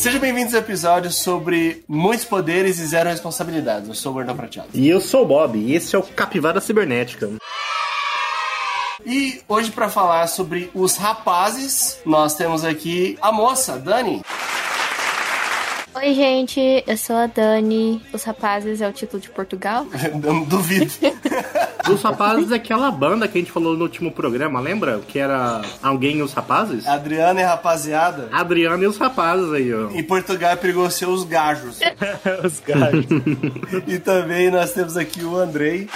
Sejam bem-vindos ao episódio sobre muitos poderes e zero responsabilidades. Eu sou o Gordão Prateado. E eu sou o Bob, e esse é o Capivara Cibernética. E hoje, para falar sobre os rapazes, nós temos aqui a moça, Dani. Oi, gente, eu sou a Dani. Os Rapazes é o título de Portugal? Não duvido. Os Rapazes é aquela banda que a gente falou no último programa, lembra? Que era Alguém e os Rapazes? Adriana e rapaziada. Adriana e os Rapazes aí, ó. Em Portugal pegou ser os gajos. Os gajos. e também nós temos aqui o Andrei.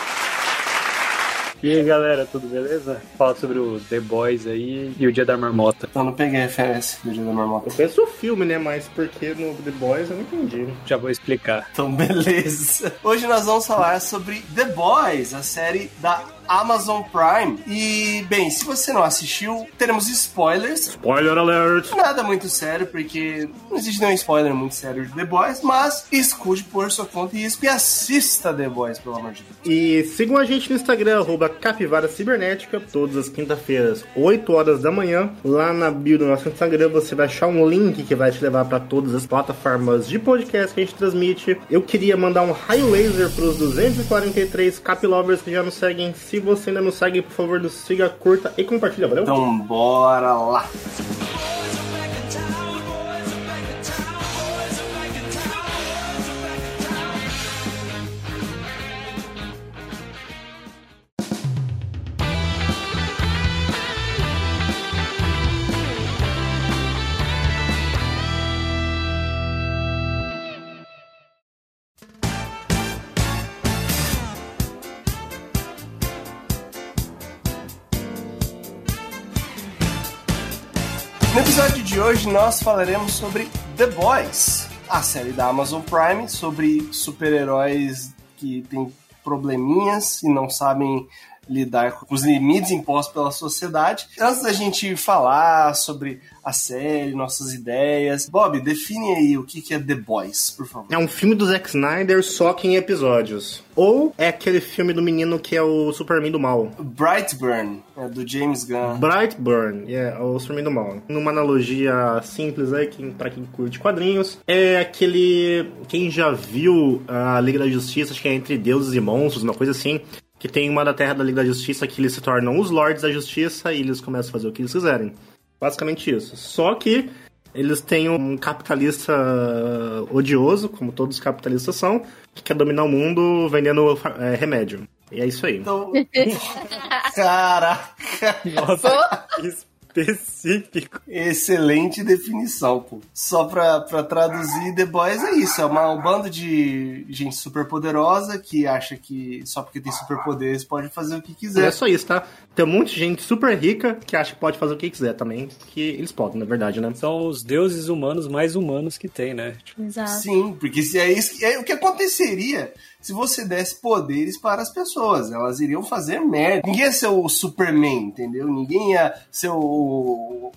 E aí, galera, tudo beleza? Fala sobre o The Boys aí e o Dia da Marmota. Então não peguei referência do Dia da Marmota. Eu conheço o filme, né? Mas porque no The Boys eu não entendi. Já vou explicar. Então, beleza. Hoje nós vamos falar sobre The Boys, a série da Amazon Prime. E, bem, se você não assistiu, teremos spoilers. Spoiler alert! Nada muito sério, porque não existe nenhum spoiler muito sério de The Boys, mas escute por sua conta e risco e assista The Boys, pelo amor de Deus. E sigam a gente no Instagram, arroba Capivara Cibernética, todas as quinta-feiras, 8 horas da manhã. Lá na bio do nosso Instagram você vai achar um link que vai te levar para todas as plataformas de podcast que a gente transmite. Eu queria mandar um raio laser para os 243 Capilovers que já nos seguem. Se você ainda não segue, por favor, nos siga, curta e compartilha, valeu? Então, bora lá. De hoje nós falaremos sobre The Boys, a série da Amazon Prime sobre super-heróis que têm probleminhas e não sabem lidar com os limites impostos pela sociedade. Antes da gente falar sobre a série, nossas ideias, Bob, define aí o que é The Boys, por favor. É um filme do Zack Snyder, só que em episódios. Ou é aquele filme do menino que é o Superman do mal. Brightburn, é do James Gunn. Brightburn, é o Superman do mal. Numa analogia simples aí, quem, pra quem curte quadrinhos, é aquele... Quem já viu a Liga da Justiça, acho que é Entre Deuses e Monstros, uma coisa assim, que tem uma da Terra da Liga da Justiça que eles se tornam os Lords da Justiça e eles começam a fazer o que eles quiserem. Basicamente isso. Só que eles têm um capitalista odioso, como todos os capitalistas são, que quer dominar o mundo vendendo é, remédio. E é isso aí. Então... Caraca! Nossa, que específico. Excelente definição, pô. Só pra, pra traduzir, The Boys é isso. É uma, um bando de gente super poderosa que acha que só porque tem superpoderes pode fazer o que É quiser. só isso, tá? Tem um monte de gente super rica que acha que pode fazer o que quiser também. Que eles podem, na verdade, né? São os deuses humanos mais humanos que tem, né? Tipo, Exato. Sim, porque se é isso é o que aconteceria se você desse poderes para as pessoas. Elas iriam fazer merda. Ninguém ia ser o Superman, entendeu? Ninguém ia ser o,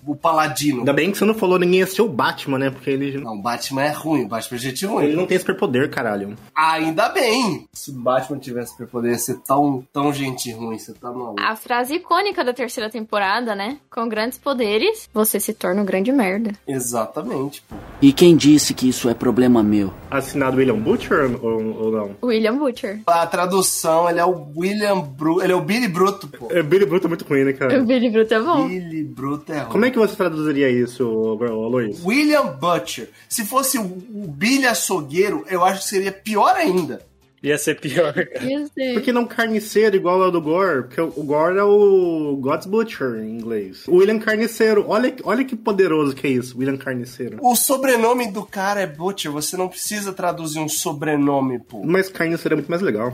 o Paladino. Ainda bem que você não falou ninguém ia ser o Batman, né? Porque ele, Não, o Batman é ruim, o Batman é gente ruim. ele não tem superpoder, caralho. Ainda bem! Se o Batman tivesse superpoder, ia ser tão, tão gente ruim, você tá maluco. A frase icônica da terceira temporada, né? Com grandes poderes, você se torna um grande merda. Exatamente, pô. E quem disse que isso é problema meu? Assinado William Butcher ou, ou não? William Butcher. A tradução, ele é o William Bruto, ele é o Billy Bruto, pô. É, Billy Bruto é muito ruim, né, O cara? Billy Bruto é bom. Billy Bruto é ruim. Como é que você traduziria isso, Aloysio? William Butcher. Se fosse o, Billy Açougueiro, eu acho que seria pior ainda. ia ser pior, cara. Isso aí. Por que não carniceiro igual ao do Gore? Porque o o Gore é o God's Butcher em inglês. O William Carniceiro, olha, olha que poderoso que é isso, William Carniceiro. O sobrenome do cara é Butcher, você não precisa traduzir um sobrenome, pô. Mas carniceiro é muito mais legal.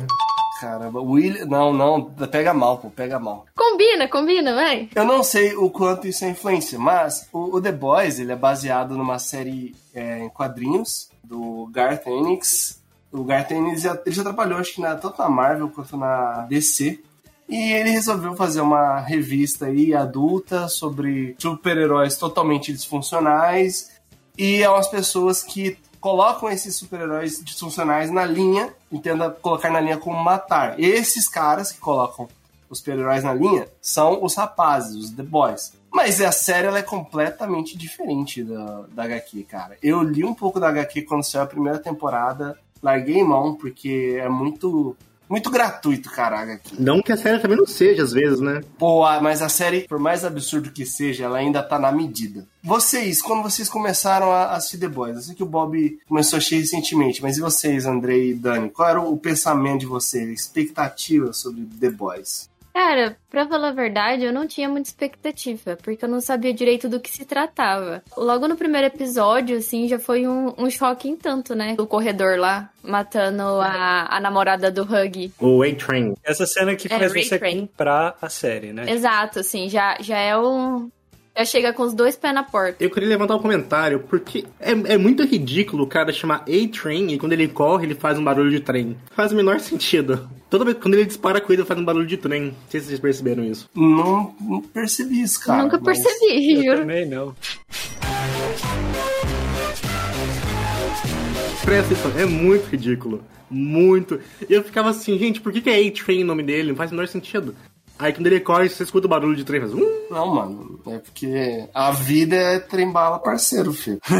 Caramba, William. Não, não, pega mal, pô, pega mal. Combina, combina, vai. Eu não sei o quanto isso é influência, mas o, o The Boys ele é baseado numa série é, em quadrinhos do Garth Ennis. O Garth Ennis já, ele já trabalhou, acho que na, tanto na Marvel quanto na DC. E ele resolveu fazer uma revista aí adulta sobre super-heróis totalmente disfuncionais e é umas pessoas que colocam esses super-heróis disfuncionais na linha, entenda colocar na linha como matar. Esses caras que colocam os super-heróis na linha são os rapazes, os The Boys. Mas a série ela é completamente diferente da, da HQ, cara. Eu li um pouco da HQ quando saiu a primeira temporada, larguei mão, porque é muito. Muito gratuito, cara, a HQ. Não que a série também não seja, às vezes, né? Pô, mas a série, por mais absurdo que seja, ela ainda tá na medida. Vocês, quando vocês começaram a assistir The Boys, eu sei que o Bob começou a assistir recentemente, mas e vocês, Andrei e Dani? Qual era o pensamento de vocês, a expectativa sobre The Boys? Cara, pra falar a verdade, eu não tinha muita expectativa, porque eu não sabia direito do que se tratava. Logo no primeiro episódio, assim, já foi um, um choque em tanto, né? O corredor lá, matando a, a namorada do Hug. O A-Train. Essa cena que É, faz Ray você comprar a série, né? Exato, assim, já, já é um. Já chega com os dois pés na porta. Eu queria levantar um comentário, porque é, é muito ridículo o cara chamar A-Train e quando ele corre ele faz um barulho de trem. Faz o menor sentido. Toda vez quando ele dispara a coisa faz um barulho de trem. Não sei se vocês perceberam isso. Não, não percebi isso, cara. Nunca percebi, Eu juro. também não. Presta atenção, é muito ridículo. Muito. E eu ficava assim, gente, por que, que é A-Train o nome dele? Não faz o menor sentido. Aí quando ele corre, você escuta o barulho de trem, faz um. Não, mano. É porque a vida é trem-bala parceiro, filho.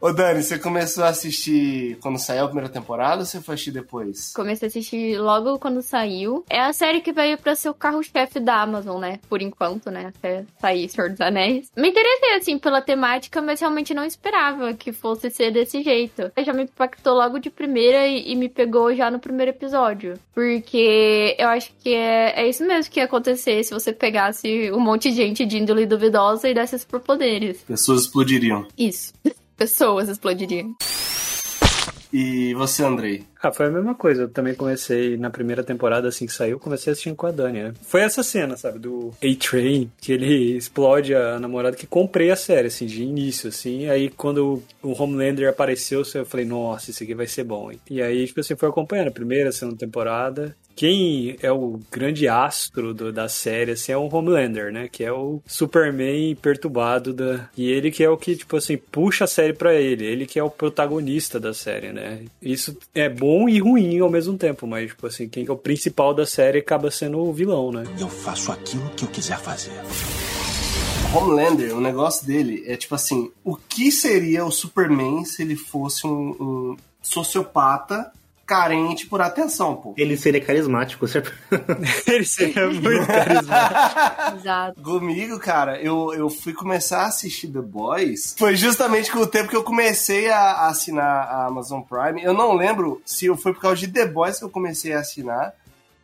Ô, Dani, você começou a assistir quando saiu a primeira temporada ou você foi assistir depois? Comecei a assistir logo quando saiu. É a série que veio pra ser o carro-chefe da Amazon, né? Por enquanto, né? Até sair Senhor dos Anéis. Me interessei, assim, pela temática, mas realmente não esperava que fosse ser desse jeito. Já me impactou logo de primeira e, e me pegou já no primeiro episódio. Porque eu acho que é, é isso mesmo que ia acontecer se você pegasse um monte de gente de índole duvidosa e desse superpoderes. Pessoas explodiriam. Isso. Pessoas explodiriam. E você, Andrei? Ah, foi a mesma coisa. Eu também comecei na primeira temporada, assim que saiu, comecei assistindo com a Dani, né? Foi essa cena, sabe, do A-Train, que ele explode a namorada, que comprei a série, assim, de início, assim. Aí quando o Homelander apareceu, eu falei, nossa, isso aqui vai ser bom, hein? E aí, tipo assim, foi acompanhando a primeira, a segunda temporada. Quem é o grande astro do- da série, assim, é o Homelander, né? Que é o Superman perturbado da... E ele que é o que, tipo assim, puxa a série pra ele. Ele que é o protagonista da série, né? Isso é bom e ruim ao mesmo tempo, mas, tipo assim, quem que é o principal da série acaba sendo o vilão, né? Eu faço aquilo que eu quiser fazer. Homelander, o negócio dele é tipo assim: o que seria o Superman se ele fosse um, um sociopata carente por atenção, pô? Ele seria carismático, certo? ele seria muito carismático. Exato. Comigo, cara, eu, eu fui começar a assistir The Boys. Foi justamente com o tempo que eu comecei a, a assinar a Amazon Prime. Eu não lembro se foi por causa de The Boys que eu comecei a assinar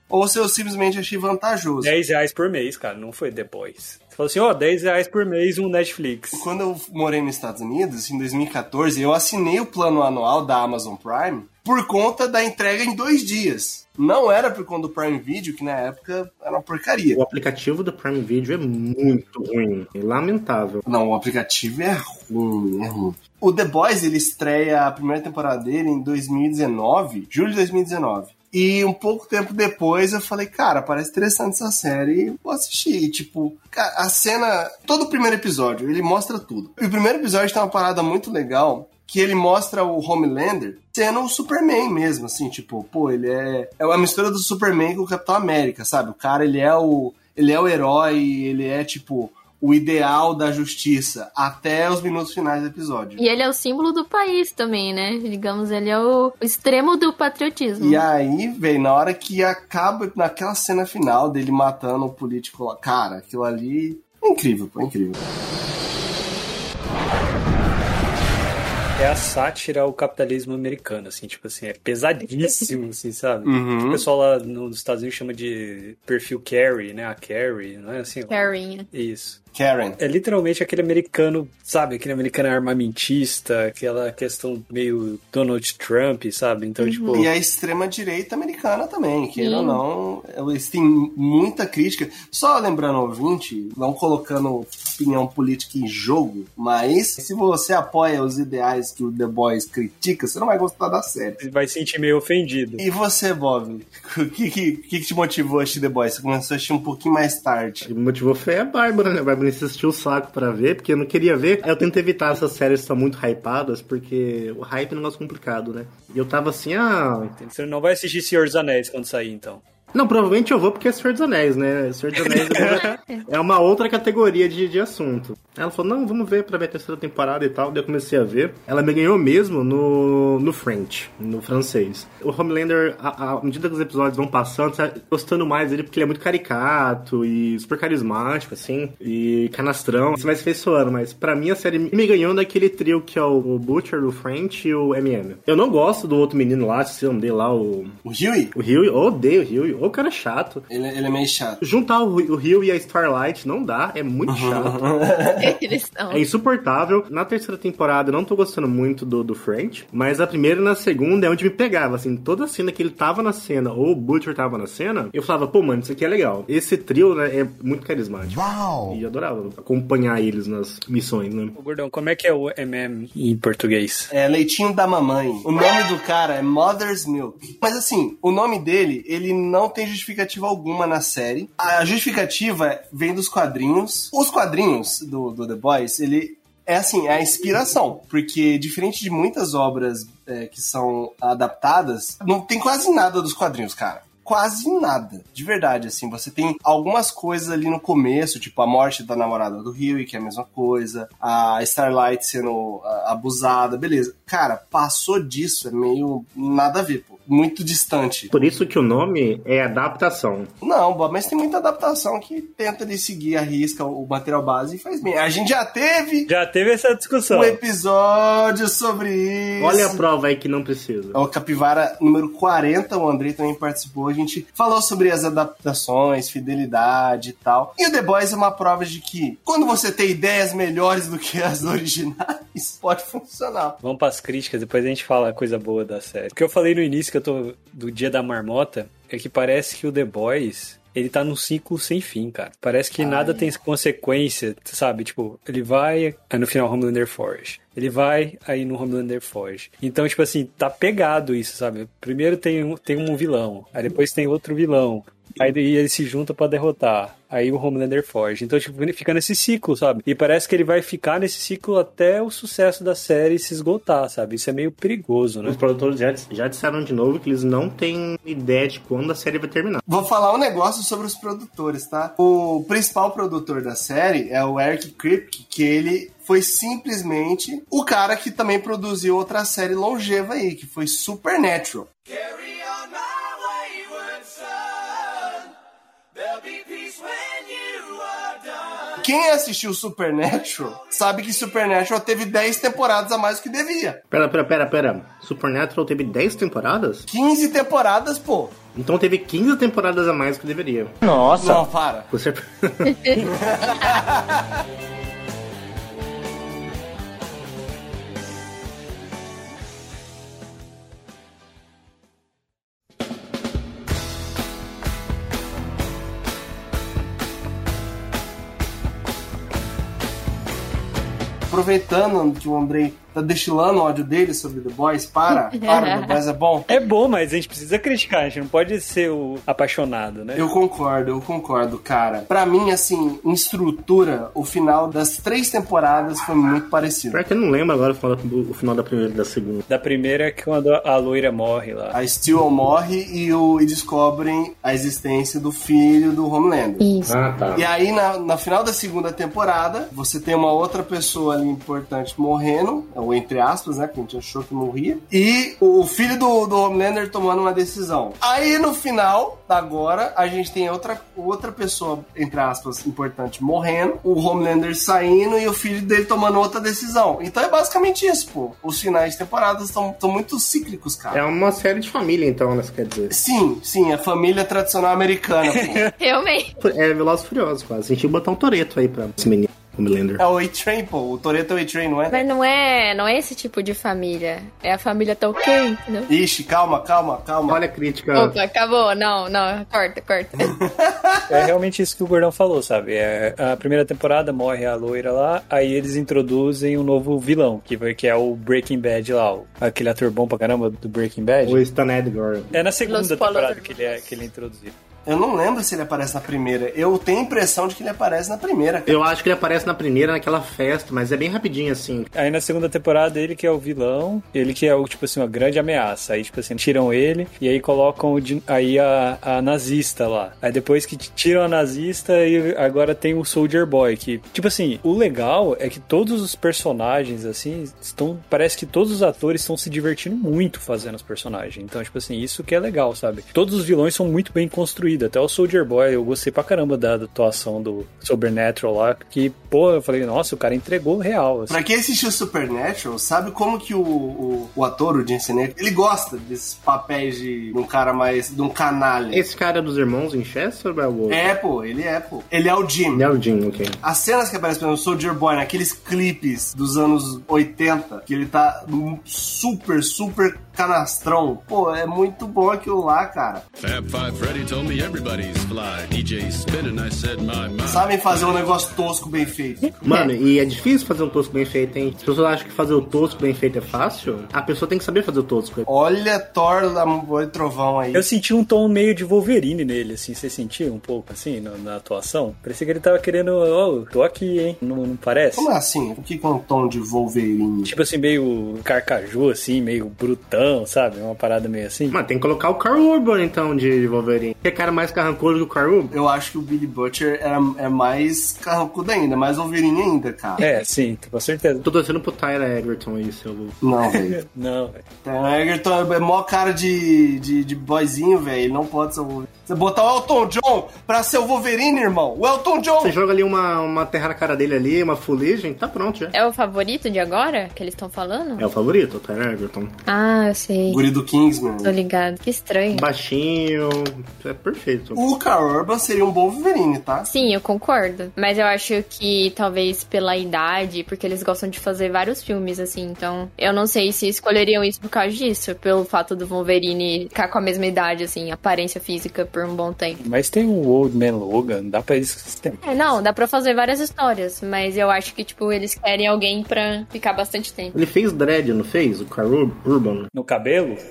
ou se eu simplesmente achei vantajoso. 10 reais por mês, cara, não foi The Boys. Você falou assim, ó, 10 reais por mês um Netflix. Quando eu morei nos Estados Unidos, em 2014, eu assinei o plano anual da Amazon Prime por conta da entrega em dois dias. Não era por conta do Prime Video, que na época era uma porcaria. O aplicativo do Prime Video é muito ruim. É lamentável. Não, o aplicativo é ruim, é ruim. O The Boys, ele estreia a primeira temporada dele em 2019, julho de 2019. E um pouco tempo depois eu falei, cara, parece interessante essa série, vou assistir. E, tipo, a cena, todo o primeiro episódio, ele mostra tudo. E o primeiro episódio tem uma parada muito legal, que ele mostra o Homelander sendo o Superman mesmo, assim, tipo, pô, ele é é uma mistura do Superman com o Capitão América, sabe? O cara, ele é o ele é o herói, ele é tipo o ideal da justiça até os minutos finais do episódio. E ele é o símbolo do país também, né? Digamos, ele é o extremo do patriotismo. E aí, velho, na hora que acaba naquela cena final dele matando o político lá, cara, aquilo ali é incrível, pô, é incrível. É a sátira ao capitalismo americano, assim, tipo assim, é pesadíssimo, assim, sabe? Uhum. O pessoal lá nos Estados Unidos chama de perfil Carrie, né? A Carrie, não é assim? Carinha. Isso. Karen. É literalmente aquele americano, sabe? Aquele americano armamentista, aquela questão meio Donald Trump, sabe? Então, tipo. E a extrema-direita americana também, queira ou não, eles têm muita crítica. Só lembrando, ouvinte, não colocando opinião política em jogo, mas se você apoia os ideais que o The Boys critica, você não vai gostar da série. Vai se sentir meio ofendido. E você, Bob? O que, que, que que te motivou a assistir The Boys? Você começou a assistir um pouquinho mais tarde. O que me motivou foi a Bárbara, né? A Bárbara insistiu o saco pra ver, porque eu não queria ver. Eu tento evitar essas séries que estão muito hypadas, porque o hype é um negócio complicado, né? E eu tava assim, ah, Você não vai assistir Senhor dos Anéis quando sair, então. Não, provavelmente eu vou porque é Senhor dos Anéis, né? Senhor dos Anéis é uma outra categoria de, de assunto. Ela falou, não, vamos ver pra ver a terceira temporada e tal. Daí eu comecei a ver. Ela me ganhou mesmo no, no French, no francês. O Homelander, à, à medida que os episódios vão passando, você vai gostando mais dele porque ele é muito caricato e super carismático, assim, e canastrão. Você vai se feiçoando, mas pra mim a série me ganhou daquele trio que é o Butcher, o French e o MM. Eu não gosto do outro menino lá, se eu não dei lá, o... O Huey, O eu odeio o Rio, o cara é chato. ele, ele é meio chato. Juntar o, o Rio e a Starlight não dá, é muito chato. Eles são. É insuportável. Na terceira temporada eu não tô gostando muito do, do French, mas a primeira e na segunda é onde me pegava, assim, toda cena que ele tava na cena ou o Butcher tava na cena, eu falava, pô, mano, isso aqui é legal. Esse trio, né, é muito carismático. Uau! E eu adorava acompanhar eles nas missões, né? Ô, Gordão, como é que é o MM em português? É leitinho da mamãe. O nome do cara é Mother's Milk. Mas assim, o nome dele, ele não tem justificativa alguma na série. A justificativa vem dos quadrinhos. Os quadrinhos do, do The Boys, ele é assim, é a inspiração. Porque diferente de muitas obras é, que são adaptadas, não tem quase nada dos quadrinhos, cara quase nada. De verdade, assim. Você tem algumas coisas ali no começo, tipo a morte da namorada do Rio, que é a mesma coisa. A Starlight sendo ah, abusada, beleza. Cara, passou disso, é meio nada a ver, pô. Muito distante. Por isso que o nome é adaptação. Não, Bob, mas tem muita adaptação que tenta de seguir a risca o material base e faz bem. A gente já teve Já teve essa discussão. um episódio sobre isso. Olha a prova aí que não precisa. É o Capivara número 40, o Andrei também participou. A gente falou sobre as adaptações, fidelidade e tal. E o The Boys é uma prova de que quando você tem ideias melhores do que as originais, pode funcionar. Vamos pras críticas, depois a gente fala coisa boa da série. O que eu falei no início que eu tô do dia da marmota é que parece que o The Boys ele tá num ciclo sem fim, cara. Parece que nada tem consequência, sabe? Tipo, ele vai, aí no final Homelander foge. Ele vai, aí no Homelander foge. Então, tipo assim, tá pegado isso, sabe? Primeiro tem um, tem um vilão, aí depois tem outro vilão. Aí ele se junta pra derrotar. Aí o Homelander foge. Então, tipo, ele fica nesse ciclo, sabe? E parece que ele vai ficar nesse ciclo até o sucesso da série se esgotar, sabe? Isso é meio perigoso, né? Os produtores já, já disseram de novo que eles não têm ideia de quando a série vai terminar. Vou falar um negócio sobre os produtores, tá? O principal produtor da série é o Eric Kripke, que ele foi simplesmente o cara que também produziu outra série longeva aí, que foi Supernatural. Quem assistiu Supernatural sabe que Supernatural teve 10 temporadas a mais do que devia. Pera, pera, pera, pera. Supernatural teve 10 temporadas? 15 temporadas, pô. Então teve 15 temporadas a mais do que deveria. Não, para. Você... Aproveitando que o Andrei tá destilando o ódio dele sobre The Boys, para, para, The Boys é bom. É bom, mas a gente precisa criticar, a gente não pode ser o apaixonado, né? Eu concordo, eu concordo, cara. Pra mim, assim, em estrutura, o final das três temporadas foi muito parecido. Pior que eu não lembro agora o final, da- o final da primeira e da segunda. Da primeira é quando a loira morre lá. A Steel morre e, o, e descobrem a existência do filho do Homelander. Isso. Ah, tá. E aí, na, na final da segunda temporada, você tem uma outra pessoa ali importante morrendo, ou entre aspas, né? Que a gente achou que morria. E o filho do, do Homelander tomando uma decisão. Aí, no final, agora, a gente tem outra, outra pessoa, entre aspas, importante morrendo, o Homelander saindo e o filho dele tomando outra decisão. Então é basicamente isso, pô. Os finais de temporadas estão muito cíclicos, cara. É uma série de família, então, né? Você quer dizer? Sim, sim, a família tradicional americana, pô. Realmente. É Velozes e Furiosos, quase. A gente tinha que botar um Toreto aí pra esse menino, Homelander. É o A-Train, pô. O Toreto é o A-Train, não é? Mas não é, não é esse tipo de família. É a família ok, entendeu? Ixi, calma, calma, calma. Olha a crítica. Opa, acabou. Não, não, corta, corta. É realmente isso que o Gordão falou, sabe? É, a primeira temporada morre a loira lá, aí eles introduzem um novo vilão, que, vai- que é o Breaking Bad lá, o- aquele ator bom pra caramba do Breaking Bad. O Stan Edgar. É na segunda Los temporada que ele, é, que ele é introduzido. Eu não lembro se ele aparece na primeira. Eu tenho a impressão de que ele aparece na primeira. cara. Eu acho que ele aparece na primeira, naquela festa, mas é bem rapidinho assim. Aí na segunda temporada ele que é o vilão, ele que é o, tipo assim, uma grande ameaça. Aí, tipo assim, tiram ele e aí colocam o aí a, a nazista lá. Aí depois que tiram a nazista, e agora tem o Soldier Boy, que, tipo assim, o legal é que todos os personagens, assim, estão. Parece que todos os atores estão se divertindo muito fazendo os personagens. Então, tipo assim, isso que é legal, sabe? Todos os vilões são muito bem construídos. Até o Soldier Boy, eu gostei pra caramba da, da atuação do Supernatural lá, que, pô, eu falei, nossa, o cara entregou real. Assim. Pra quem assistiu Supernatural, sabe como que o, o, o ator, o Jensen Ackles, ele gosta desses papéis de um cara mais... de um canalha. Esse cara é dos irmãos Winchester ou é o outro? É, pô, ele é, pô. Ele é o Jim. Ele é o Jim, ok. As cenas que aparecem no Soldier Boy, naqueles clipes dos anos 80, que ele tá super, super canastrão. Pô, é muito bom aquilo lá, cara. Sabem fazer um negócio tosco bem feito. Mano, e é difícil fazer um tosco bem feito, hein? Se as pessoas acham que fazer o tosco bem feito é fácil, a pessoa tem que saber fazer o tosco. Olha Thor, Amor e Trovão aí. Eu senti um tom meio de Wolverine nele, assim. Você sentiu um pouco, assim, no- na atuação? Parecia que ele tava querendo, ó, tô aqui, hein? Não, não parece? Como assim? O que que é um tom de Wolverine? Tipo assim, meio carcaju, assim, meio brutão, sabe? Uma parada meio assim. Mano, tem que colocar o Carl Urban, então, de Wolverine. Que é cara mais carrancudo que o Carl Urban. Eu acho que o Billy Butcher era, é mais carrancudo ainda, mais Wolverine ainda, cara. É, sim, com certeza. Tô torcendo pro Tyler Egerton aí, seu... Não, velho. Não, velho. O Egerton é mó cara de, de, de boyzinho, velho. Ele não pode ser o Wolverine. Você botar o Elton John pra ser o Wolverine, irmão. O Elton John! Você joga ali uma, uma terra na cara dele ali, uma fuligem, tá pronto já. É o favorito de agora que eles estão falando? É o favorito, o Tyler Egerton. Ah, eu sei. Guri do Kingsman. Tô ligado. Que estranho. Baixinho, é perfeito. O Carl Urban seria um bom Wolverine, tá? Sim, eu concordo. Mas eu acho que talvez pela idade, porque eles gostam de fazer vários filmes, assim. Então, eu não sei se escolheriam isso por causa disso. Pelo fato do Wolverine ficar com a mesma idade, assim, aparência física por um bom tempo. Mas tem o Old Man Logan, dá pra eles... É, não, dá pra fazer várias histórias. Mas eu acho que, tipo, eles querem alguém pra ficar bastante tempo. Ele fez dread, não fez? O Carl Ur- Urban. No cabelo?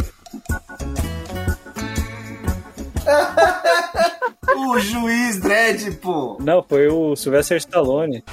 O juiz Dredd, pô. Não, foi o Sylvester Stallone.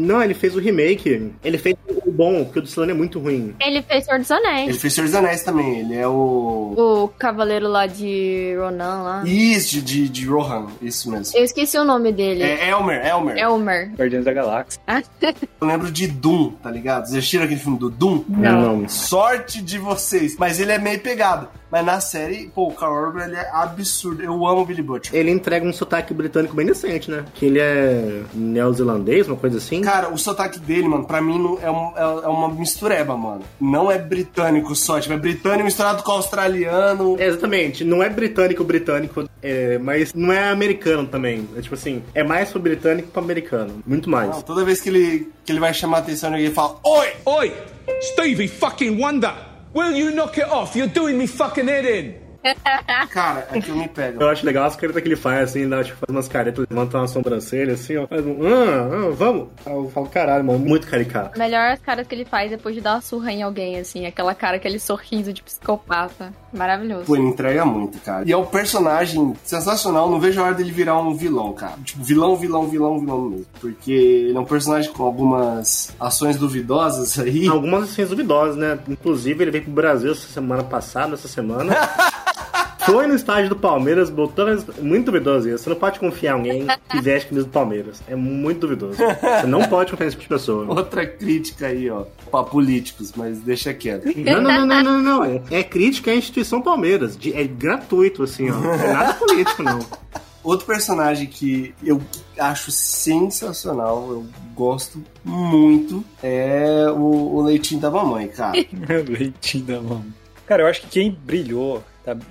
Não, ele fez o remake. Ele fez o bom, porque o do Stallone é muito ruim. Ele fez Senhor dos Anéis. Ele fez Senhor dos Anéis também. Ele é o. O cavaleiro lá de Ronan lá. Isso, de, de, de Rohan. Isso mesmo. Eu esqueci o nome dele. É Elmer, Elmer. Elmer. Guardiões da Galáxia. Ah, Eu lembro de Doom, tá ligado? Vocês assistiram aquele filme do Doom? Não. Sorte de vocês. Mas ele é meio pegado. Mas na série, pô, o Carl Urban ele é absurdo. Eu amo o Billy Butcher. Ele entrega um sotaque britânico bem decente, né? Que ele é neozelandês, uma coisa assim. Cara, o sotaque dele, mano, pra mim não é, um- é- é uma mistureba, mano. Não é britânico só, tipo, é britânico misturado com australiano. É, exatamente, não é britânico britânico, é, mas não é americano também. É tipo assim, é mais pro britânico que pro americano. Muito mais. Não, toda vez que ele, que ele vai chamar a atenção, ninguém fala, Oi! Oi, Stevie fucking Wonder. Will you knock it off? You're doing me fucking head in. Cara, aquilo me pega. Eu acho legal as caretas que ele faz, assim, dá, tipo, faz umas caretas, levanta uma sobrancelha, assim, ó. Faz um, ah, ah, vamos. Aí Eu falo, caralho, mano, muito caricato. melhor as caras que ele faz depois de dar uma surra em alguém, assim. Aquela cara, aquele sorriso de psicopata. Maravilhoso. Pô, ele entrega muito, cara. E é um personagem sensacional. Não vejo a hora dele virar um vilão, cara. Tipo, vilão, vilão, vilão, vilão mesmo. Porque ele é um personagem com algumas ações duvidosas aí. Algumas ações duvidosas, né? Inclusive, ele veio pro Brasil essa semana passada, essa semana. Foi no estádio do Palmeiras, botou muito duvidoso isso. Você não pode confiar em alguém que veste camisa do Palmeiras. É muito duvidoso. Você não pode confiar nesse tipo de pessoa. Outra crítica aí, ó. Pra políticos, mas deixa quieto. Não, não, não, não, não, não. É crítica à instituição Palmeiras. De- É gratuito, assim, ó. Não é nada político, não. Outro personagem que eu acho sensacional, eu gosto muito, é o, o Leitinho da Mamãe, cara. Leitinho da mão. Cara, eu acho que quem brilhou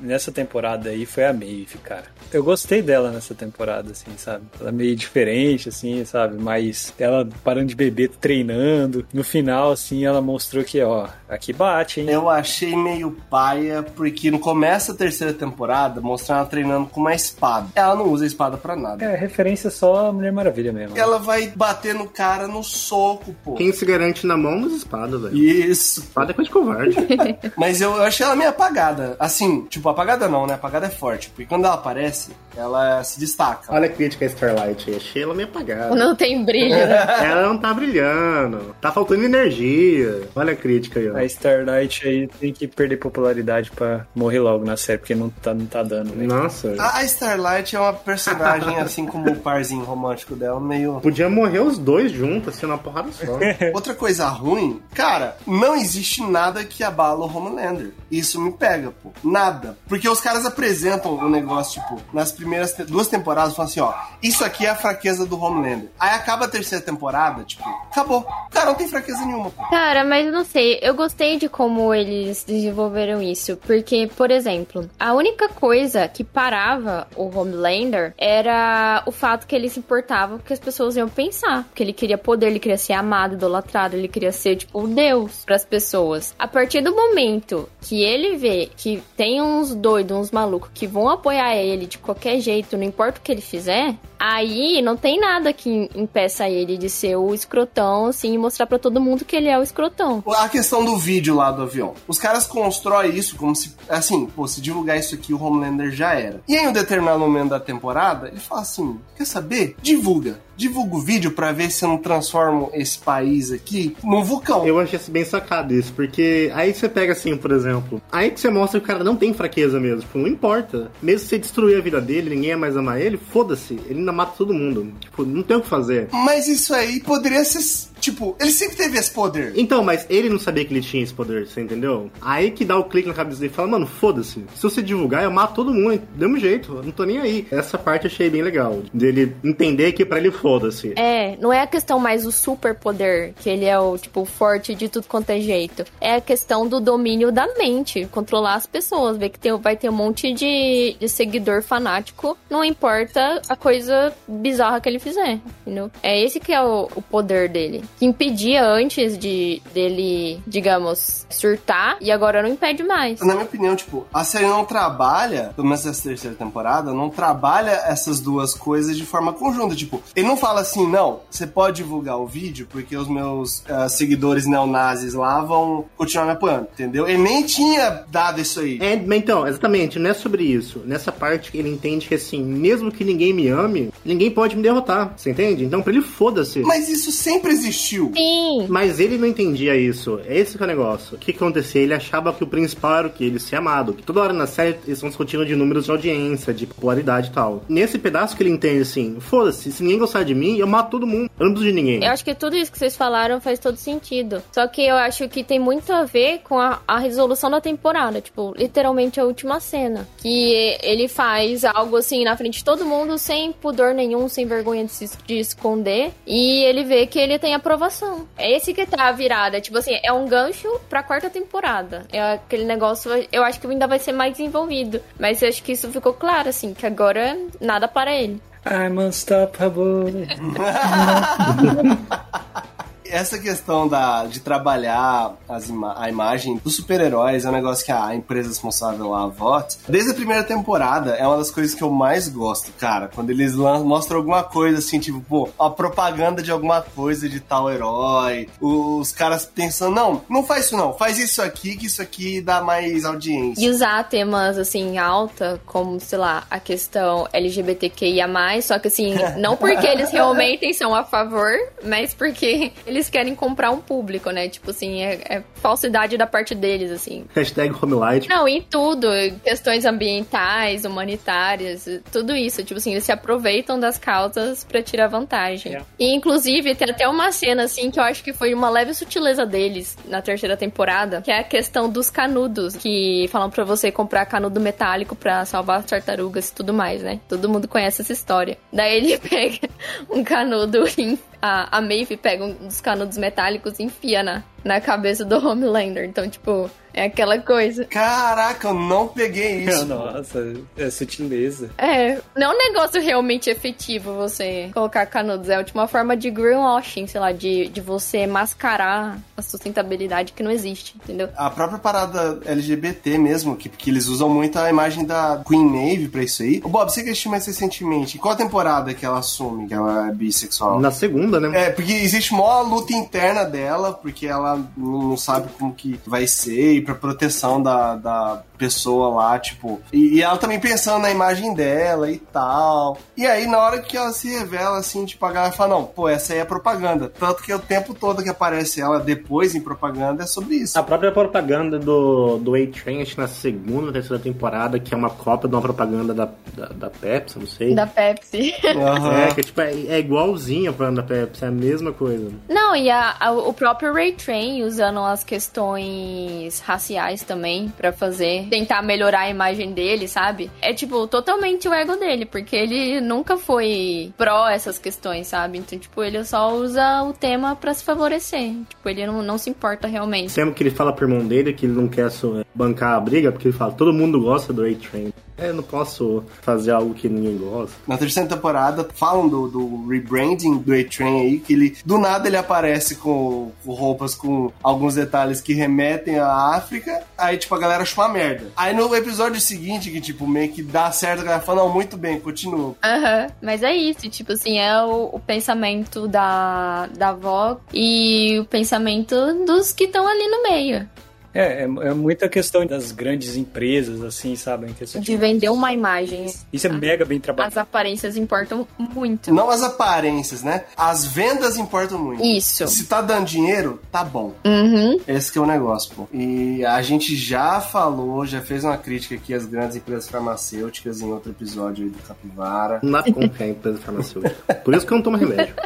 nessa temporada aí foi a Maeve, cara. Eu gostei dela nessa temporada, assim, sabe? Ela é meio diferente, assim, sabe? Mas ela parando de beber, treinando. No final, assim, ela mostrou que, ó, aqui bate, hein? Eu achei meio paia, porque não começa a terceira temporada mostrando ela treinando com uma espada. Ela não usa espada pra nada. É, referência só a Mulher Maravilha mesmo. né? Ela vai bater no cara no soco, pô. Quem se garante na mão, nas espadas, velho. Isso. Espada é coisa de covarde. Mas eu, eu achei ela meio apagada. Assim, Tipo, apagada não, né? Apagada é forte. Porque quando ela aparece, ela se destaca. Olha a crítica a Starlight aí. Achei ela meio apagada. Não tem brilho, né? Ela não tá brilhando. Tá faltando energia. Olha a crítica aí, ó. A Starlight aí tem que perder popularidade pra morrer logo na série, porque não tá, não tá dando, né? Nossa. A a Starlight é uma personagem, assim como o parzinho romântico dela, meio. Podia morrer os dois juntos, assim, numa porrada só. Outra coisa ruim, cara, não existe nada que abala o Homelander. Isso me pega, pô. Nada. Porque os caras apresentam o negócio, tipo, nas primeiras te- duas temporadas, falam assim, ó, isso aqui é a fraqueza do Homelander. Aí acaba a terceira temporada, tipo, acabou. Cara, não tem fraqueza nenhuma, pô. Cara, mas eu não sei. Eu gostei de como eles desenvolveram isso. Porque, por exemplo, a única coisa que parava o Homelander era o fato que ele se importava com o que as pessoas iam pensar. Que ele queria poder, ele queria ser amado, idolatrado, ele queria ser, tipo, o Deus pras pessoas. A partir do momento que ele vê que tem uns doidos, uns malucos que vão apoiar ele de qualquer jeito, não importa o que ele fizer, aí não tem nada que impeça ele de ser o escrotão, assim, e mostrar pra todo mundo que ele é o escrotão. A questão do vídeo lá do avião. Os caras constroem isso como se, assim, pô, se divulgar isso aqui, o Homelander já era. E em um determinado momento da temporada, ele fala assim: quer saber? Divulga. Divulga o vídeo pra ver se eu não transformo esse país aqui num vulcão. Eu achei bem sacado isso, porque aí você pega assim, por exemplo, aí que você mostra que o cara não tem fraqueza mesmo, tipo, não importa. Mesmo se você destruir a vida dele, ninguém ia mais amar ele, foda-se, ele ainda mata todo mundo. Tipo, não tem o que fazer. Mas isso aí poderia ser. Tipo, ele sempre teve esse poder. Então, mas ele não sabia que ele tinha esse poder, você entendeu? Aí que dá o clique na cabeça dele e fala, mano, foda-se. Se você divulgar, eu mato todo mundo, do mesmo jeito, eu não tô nem aí. Essa parte eu achei bem legal, dele entender que pra ele foda-se. É, não é a questão mais do superpoder, que ele é o, tipo, forte de tudo quanto é jeito. É a questão do domínio da mente, controlar as pessoas, ver que tem, vai ter um monte de, de seguidor fanático, não importa a coisa bizarra que ele fizer, entendeu? É esse que é o, o poder dele. Que impedia antes de dele, digamos, surtar, e agora não impede mais. Na minha opinião, tipo, a série não trabalha, pelo menos essa terceira temporada, não trabalha essas duas coisas de forma conjunta. Tipo, ele não fala assim, não, você pode divulgar o vídeo porque os meus ah, seguidores neonazis lá vão continuar me apoiando, entendeu? Ele nem tinha dado isso aí. É, mas então, exatamente, não é sobre isso. Nessa parte ele entende que assim, mesmo que ninguém me ame, ninguém pode me derrotar, você entende? Então pra ele foda-se. Mas isso sempre existiu. Sim, Mas ele não entendia isso. É esse que é o negócio. O que, acontecia? Ele achava que o principal era o que? Ele ser amado. Que toda hora na série eles estão discutindo de números de audiência, de popularidade e tal. Nesse pedaço que ele entende assim, foda-se, se ninguém gostar de mim, eu mato todo mundo. Eu não preciso de ninguém. Eu acho que tudo isso que vocês falaram faz todo sentido. Só que eu acho que tem muito a ver com a, a resolução da temporada. Tipo, literalmente a última cena. Que ele faz algo assim na frente de todo mundo, sem pudor nenhum, sem vergonha de se de esconder. E ele vê que ele tem aprovação. É esse que tá a virada. Tipo assim, é um gancho pra quarta temporada. É aquele negócio, eu acho que ainda vai ser mais desenvolvido. Mas eu acho que isso ficou claro, assim, que agora nada para ele. I'm unstoppable. Essa questão da, de trabalhar as ima a imagem dos super-heróis é um negócio que a empresa responsável lá, a VOT, desde a primeira temporada, é uma das coisas que eu mais gosto, cara. Quando eles mostram alguma coisa assim, tipo, pô, a propaganda de alguma coisa de tal herói, os caras pensando, não, não faz isso não, faz isso aqui, que isso aqui dá mais audiência. E usar temas assim alta, como, sei lá, a questão LGBTQIA, só que assim, não porque eles realmente são a favor, mas porque eles querem comprar um público, né? Tipo assim, é, é falsidade da parte deles, assim. Hashtag Homelight. Não, em tudo, questões ambientais, humanitárias, tudo isso. Tipo assim, eles se aproveitam das causas pra tirar vantagem. É. E inclusive tem até uma cena assim que eu acho que foi uma leve sutileza deles na terceira temporada, que é a questão dos canudos, que falam pra você comprar canudo metálico pra salvar as tartarugas e tudo mais, né? Todo mundo conhece essa história. Daí ele pega um canudo e a, a Maeve pega um dos canudos metálicos e enfia na, na cabeça do Homelander. Então, tipo, é aquela coisa. Caraca, eu não peguei isso. Nossa, é sutileza. É, não é um negócio realmente efetivo você colocar canudos. É uma forma de greenwashing, sei lá, de, de você mascarar a sustentabilidade que não existe, entendeu? A própria parada LGBT mesmo, que, que eles usam muito a imagem da Queen Maeve pra isso aí. Ô, Bob, você que assistiu mais recentemente, qual a temporada que ela assume que ela é bissexual? Na segunda, né? É, porque existe mó luta interna dela, porque ela ela não sabe como que vai ser e pra proteção da, da pessoa lá, tipo. E, e ela também pensando na imagem dela e tal. E aí, na hora que ela se revela, assim, tipo, a galera fala: não, pô, essa aí é propaganda. Tanto que o tempo todo que aparece ela depois em propaganda é sobre isso. A própria propaganda do, do A-Train, acho que na segunda ou terceira temporada, que é uma cópia de uma propaganda da, da, da Pepsi, não sei. Da Pepsi. Aham. É, que tipo, é, é igualzinha a propaganda da Pepsi, é a mesma coisa. Não, e a- a- o próprio Ray Train usando as questões raciais também pra fazer, tentar melhorar a imagem dele, sabe? É tipo totalmente o ego dele, porque ele nunca foi pró essas questões, sabe? Então, tipo, ele só usa o tema pra se favorecer. Tipo, ele não, não se importa realmente. Sempre que ele fala pro irmão dele que ele não quer bancar a briga, porque ele fala, todo mundo gosta do A-Train. É, eu não posso fazer algo que ninguém gosta. Na terceira temporada, falam do, do rebranding do A-Train aí, que ele, do nada ele aparece com, com roupas com alguns detalhes que remetem à África, aí tipo, a galera acha uma merda. Aí no episódio seguinte, que tipo, meio que dá certo, a galera fala, não, muito bem, continua. Aham, mas é isso, tipo assim, é o, o pensamento da, da avó e o pensamento dos que estão ali no meio. É, é, é muita questão das grandes empresas, assim, sabe? Em questão De vender uma imagem. Isso é mega bem trabalhado. As aparências importam muito. Não as aparências, né? As vendas importam muito. Isso. Se tá dando dinheiro, tá bom. Uhum. Esse que é o negócio, pô. E a gente já falou, já fez uma crítica aqui às grandes empresas farmacêuticas em outro episódio aí do Capivara. Pra confiar em empresa farmacêutica. Por isso que eu não tomo remédio.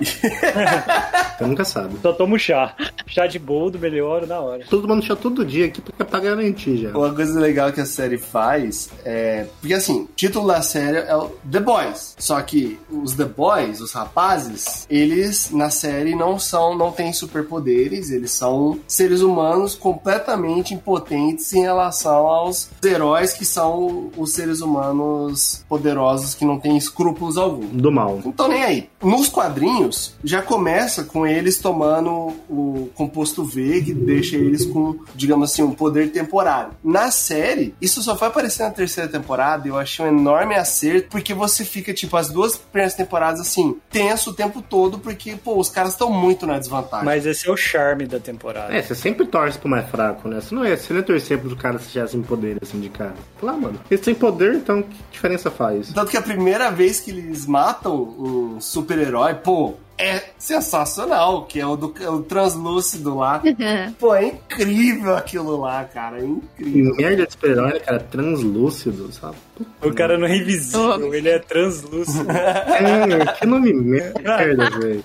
Você nunca sabe. Só tomo chá. Chá de boldo, melhoro na hora. Todo mundo chá todo dia aqui porque é pra garantir já. Uma coisa legal que a série faz é. Porque assim, o título da série é o The Boys. Só que os The Boys, os rapazes, eles na série não são, não têm superpoderes, eles são seres humanos completamente impotentes em relação aos heróis que são os seres humanos poderosos que não têm escrúpulos algum. Do mal. Tô nem aí. Nos quadrinhos, já começa com eles tomando o composto V, que deixa eles com, digamos assim, um poder temporário. Na série, isso só vai aparecer na terceira temporada e eu achei um enorme acerto, porque você fica, tipo, as duas primeiras temporadas, assim, tenso o tempo todo, porque, pô, os caras estão muito na desvantagem. Mas esse é o charme da temporada. É, você sempre torce pro mais fraco, né? Você não é, você não é torcer pros caras que já têm poder, assim, de cara. Fala, ah, mano, eles têm poder, então que diferença faz? Tanto que a primeira vez que eles matam um super-herói, pô, é sensacional, que é o do é o translúcido lá. Pô, é incrível aquilo lá, cara. É incrível. Merda de super-herói, né, cara, translúcido, sabe? O cara não é invisível, ele é translúcido. É, que nome merda, velho.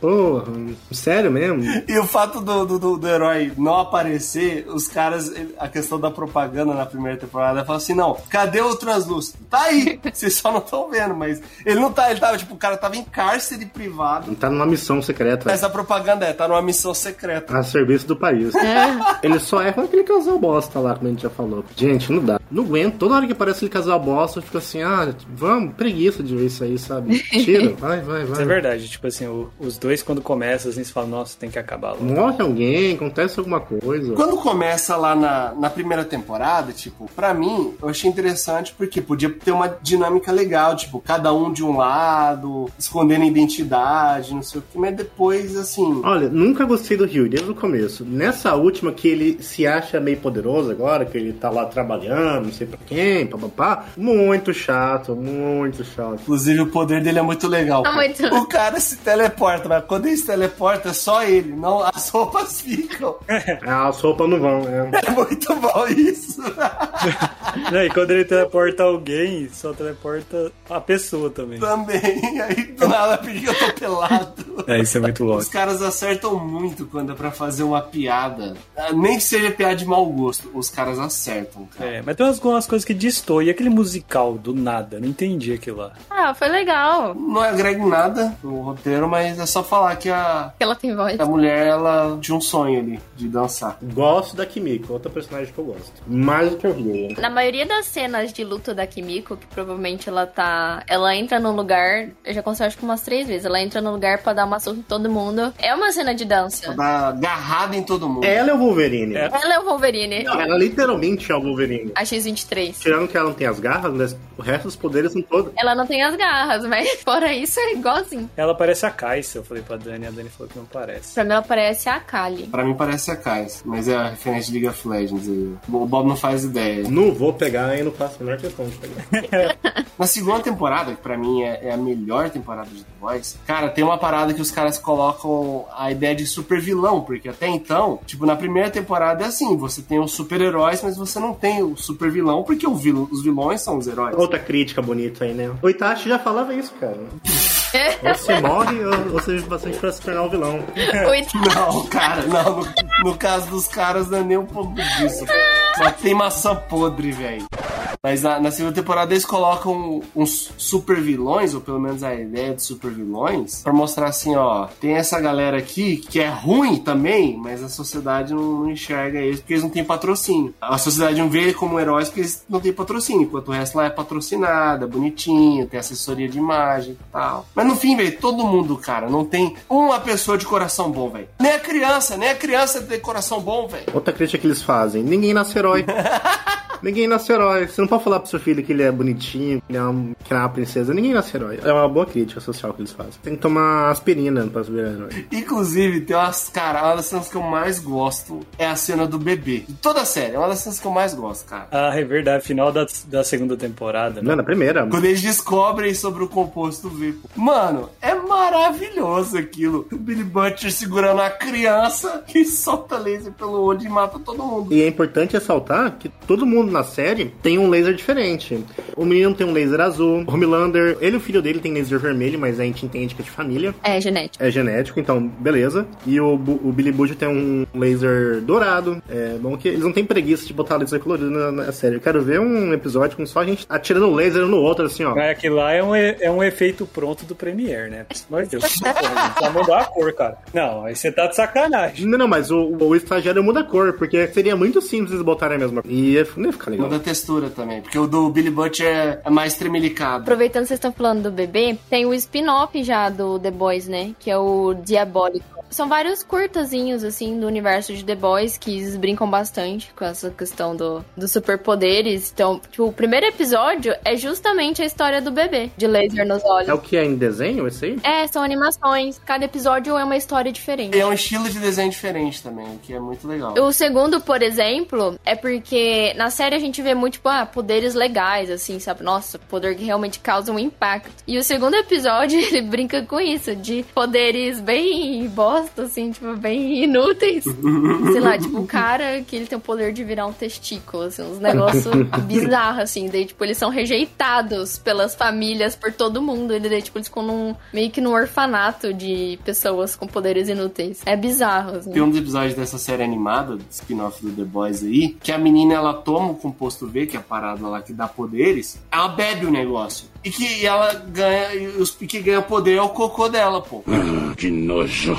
Porra, sério mesmo? E o fato do, do, do- do herói não aparecer, os caras, ele- a questão da propaganda na primeira temporada, fala assim: não, cadê o translúcido? Tá aí, vocês só não estão vendo, mas ele não tá, ele tava, tipo, o cara tava em cárcere privado. Tá numa missão secreta. Essa propaganda é, tá numa missão secreta. A serviço do país. Ele só erra aquele casal bosta lá, como a gente já falou. Gente, não dá. Não aguento. Toda hora que aparece aquele casal bosta, eu fico assim, ah, vamos, preguiça de ver isso aí, sabe? Tira, vai, vai, Isso é vai. verdade, tipo assim, o- os dois quando começam, assim, você fala, nossa, tem que acabar logo. Morre alguém, acontece alguma coisa. Quando começa lá na, na primeira temporada, tipo, pra mim, eu achei interessante porque podia ter uma dinâmica legal, tipo, cada um de um lado, escondendo identidade, não sei o que, mas depois, assim. Olha, nunca gostei do Rio, desde o começo. Nessa última que ele se acha meio poderoso agora, que ele tá lá trabalhando, não sei pra quem, papapá. Muito chato, muito chato. Inclusive, o poder dele é muito legal. É muito. O cara se teleporta, quando ele se teleporta, é só ele, não as roupas ficam. Ah, as roupas não vão, né? É muito bom isso. Não, e quando ele teleporta alguém, só teleporta a pessoa também. Também. Aí, do nada, por que eu tô pelado? É, isso é muito louco. Os caras acertam muito quando é pra fazer uma piada. Ah, Nem que seja piada de mau gosto, os caras acertam, cara. É, mas tem umas, umas coisas que destoam. E aquele musical, do nada, não entendi aquilo lá. Ah, foi legal. Não agrega em nada no roteiro, mas é só falar que a, Que ela tem voz. a mulher, ela tinha um sonho ali de dançar. Gosto da Kimiko, outra personagem que eu gosto. Mais do que o Rio. Na maioria das cenas de luta da Kimiko, que provavelmente ela tá. Ela entra num lugar. Eu já consigo acho que umas três vezes. Ela entra num no lugar pra dar uma surra em todo mundo. É uma cena de dança. Dá agarrada em todo mundo. Ela é o Wolverine. É. Ela é o Wolverine. Não, ela literalmente é o Wolverine. A X-23. Tirando que ela não tem as garras, mas o resto dos poderes são todos. Ela não tem as garras, mas fora isso é igualzinho. Ela parece a Kai'Sa, eu falei pra Dani, a Dani falou que não parece. Pra mim ela parece a Kali. Pra mim parece a Kais, mas é a referência de League of Legends aí. O Bob não faz ideia. Não vou pegar e não faço a menor questão de pegar. Na segunda temporada, que pra mim é, é a melhor temporada de The Boys, cara, tem uma parada que os caras colocam a ideia de super vilão, porque até então, tipo, na primeira temporada é assim, você tem os super-heróis, mas você não tem o super vilão, porque o vil- os vilões são os heróis. Outra crítica bonita aí, né? O Itachi já falava isso, cara. Ou você morre ou ou você vive bastante pra se tornar o vilão. Oito. Não, cara, não. No, no caso dos caras não é nem um pouco disso. Só tem maçã podre, velho. Mas na, na segunda temporada eles colocam uns super vilões, ou pelo menos a ideia de super vilões, pra mostrar assim, ó, tem essa galera aqui que é ruim também, mas a sociedade não, não enxerga eles porque eles não têm patrocínio. A sociedade não vê como heróis porque eles não têm patrocínio, enquanto o resto lá é patrocinado, é bonitinho, tem assessoria de imagem e tal. Mas no fim, velho, todo mundo, cara, não tem uma pessoa de coração bom, velho. Nem a criança, nem a criança tem coração bom, velho. Outra crítica que eles fazem: ninguém nasce herói. ninguém nasce herói. Você não pode falar pro seu filho que ele é bonitinho, que ele é, um, que é uma princesa. Ninguém nasce herói. É uma boa crítica social que eles fazem. Tem que tomar aspirina pra ser herói. Inclusive, tem umas, cara, uma das cenas que eu mais gosto é a cena do bebê. De toda a série, é uma das cenas que eu mais gosto, cara. Ah, é verdade, final da, da segunda temporada. né? Não, na primeira. Quando eles descobrem sobre o composto V. Mano, é maravilhoso aquilo. O Billy Butcher segurando a criança que solta laser pelo olho e mata todo mundo. E é importante ressaltar que todo mundo na série tem um laser diferente. O menino tem um laser azul, o Homelander, ele e o filho dele tem laser vermelho, mas a gente entende que é de família. É, genético. É genético, então beleza. E o, o Billy Butcher tem um laser dourado. É bom que eles não têm preguiça de botar laser colorido na, na série. Eu quero ver um episódio com só a gente atirando laser no outro, assim, ó. Mas aquilo lá é um, é um efeito pronto do Premiere, né? De Deus. Só mudar a cor, cara. Não, aí você tá de sacanagem. Não, não, mas o, o estagiário muda a cor, porque seria muito simples eles botarem a mesma cor. E ia, ficar legal. Muda a textura também, porque o do Billy Butcher é, é mais tremelicado. Aproveitando que vocês estão falando do bebê, tem o spin-off já do The Boys, né? Que é o Diabólico. São vários curtazinhos, assim, do universo de The Boys que eles brincam bastante com essa questão do, dos superpoderes. Então, tipo, o primeiro episódio é justamente a história do bebê, de laser nos olhos. É o que é em desenho, esse aí? É, são animações. Cada episódio é uma história diferente. E é um estilo de desenho diferente também, o que é muito legal. O segundo, por exemplo, é porque na série a gente vê muito, tipo, ah, poderes legais, assim, sabe? Nossa, poder que realmente causa um impacto. E o segundo episódio, ele brinca com isso, de poderes bem bosta, assim, tipo, bem inúteis. Sei lá, tipo, o cara que ele tem o poder de virar um testículo, assim, uns negócios bizarros, assim. Daí, tipo, eles são rejeitados pelas famílias, por todo mundo. E daí, tipo, eles ficam num, meio que num orfanato de pessoas com poderes inúteis. É bizarro, assim. Tem um dos episódios dessa série animada, do spin-off do The Boys aí, que a menina ela toma o composto V, que é a parada lá que dá poderes, ela bebe o negócio. E que ela ganha, e os que ganha poder é o cocô dela, pô. Que nojo.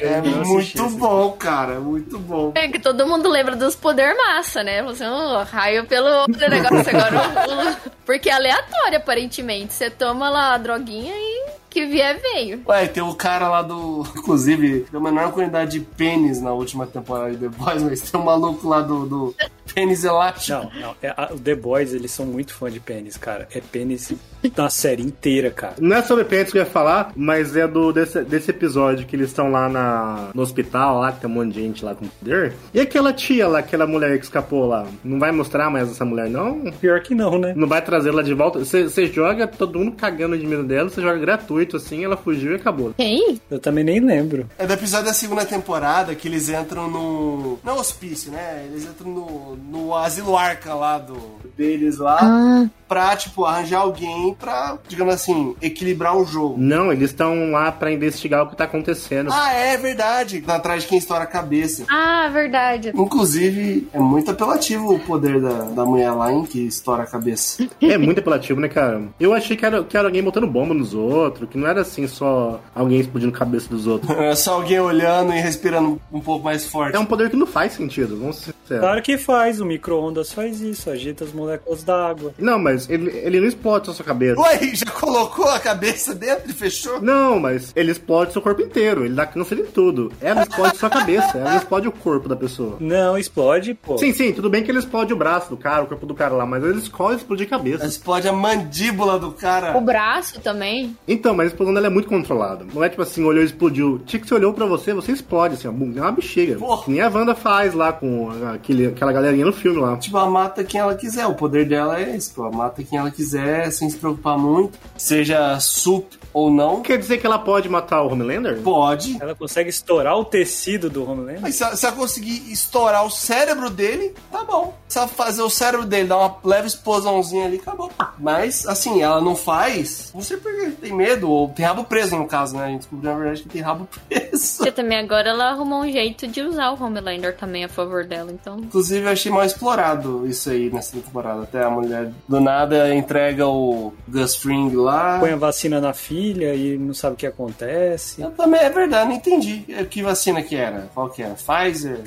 É muito bom, cara, muito bom. É que todo mundo lembra dos poder massa, né? Você um raio pelo outro negócio agora. um- Porque é aleatório, aparentemente. Você toma lá a droguinha e que vier veio. Ué, tem o cara lá do. Inclusive, tem uma enorme quantidade de pênis na última temporada de The Boys, mas tem um maluco lá do, do pênis elástico. Não, não. É, a- o The Boys, eles são muito fã de pênis, cara. É pênis na série inteira, cara. Não é sobre pênis que eu ia falar, mas é do desse, desse episódio que eles estão lá na, no hospital, lá que tem um monte de gente lá com poder. E aquela tia lá, aquela mulher que escapou lá, não vai mostrar mais essa mulher, não? Pior que não, né? Não vai trazer ela de volta. Você você joga, todo mundo cagando de medo dela, você joga gratuito assim, ela fugiu e acabou. Quem? Eu também nem lembro. É do episódio da segunda temporada que eles entram no. Não hospício, né? Eles entram no, no asilo arca lá do, deles lá. Ah, Pra, tipo, arranjar alguém pra, digamos assim, equilibrar o jogo. Não, eles estão lá pra investigar o que tá acontecendo. Ah, é verdade. Tá atrás de quem estoura a cabeça. ah verdade. Inclusive, é muito apelativo o poder da, da mulher lá, hein, que estoura a cabeça. É muito apelativo, né, cara? Eu achei que era, que era alguém botando bomba nos outros, que não era assim só alguém explodindo a cabeça dos outros. É só alguém olhando e respirando um pouco mais forte. É um poder que não faz sentido, vamos ser sinceros. Claro que faz, o micro-ondas faz isso, agita as moléculas d'água. Não, mas mas ele, ele não explode sua cabeça. Ué, já colocou a cabeça dentro e fechou? Não, mas ele explode seu corpo inteiro. Ele dá câncer em tudo. Ela explode sua cabeça. Ela não explode o corpo da pessoa. Não, explode, pô. Sim, sim, tudo bem que ele explode o braço do cara, o corpo do cara lá, mas ele escolhe explodir a cabeça. Explode a mandíbula do cara. O braço também. Então, mas a explosão dela é muito controlada. Não é tipo assim, olhou e explodiu. Tinha que você olhou pra você, você explode, assim, ó, bum, é uma bexiga. Porra. Nem a Wanda faz lá com aquele, aquela galerinha no filme lá. Tipo, ela mata quem ela quiser. O poder dela é esse, pô. Ela mata quem ela quiser, sem se preocupar muito. Seja sup ou não. Quer dizer que ela pode matar o Homelander? Pode. Ela consegue estourar o tecido do Homelander? Mas se ela, se ela conseguir estourar o cérebro dele, tá bom. Se ela fazer o cérebro dele dar uma leve explosãozinha ali, acabou. Mas, assim, ela não faz. Não sei porque tem medo, ou tem rabo preso no caso, né? A gente descobriu na verdade que tem rabo preso. Porque também agora ela arrumou um jeito de usar o Homelander também a favor dela, então. Inclusive, eu achei mal explorado isso aí nessa temporada. Até a mulher do nada entrega o Gus Fring lá. Põe a vacina na filha e não sabe o que acontece. Eu também, é verdade, não entendi. Que vacina que era? Qual que era? Pfizer?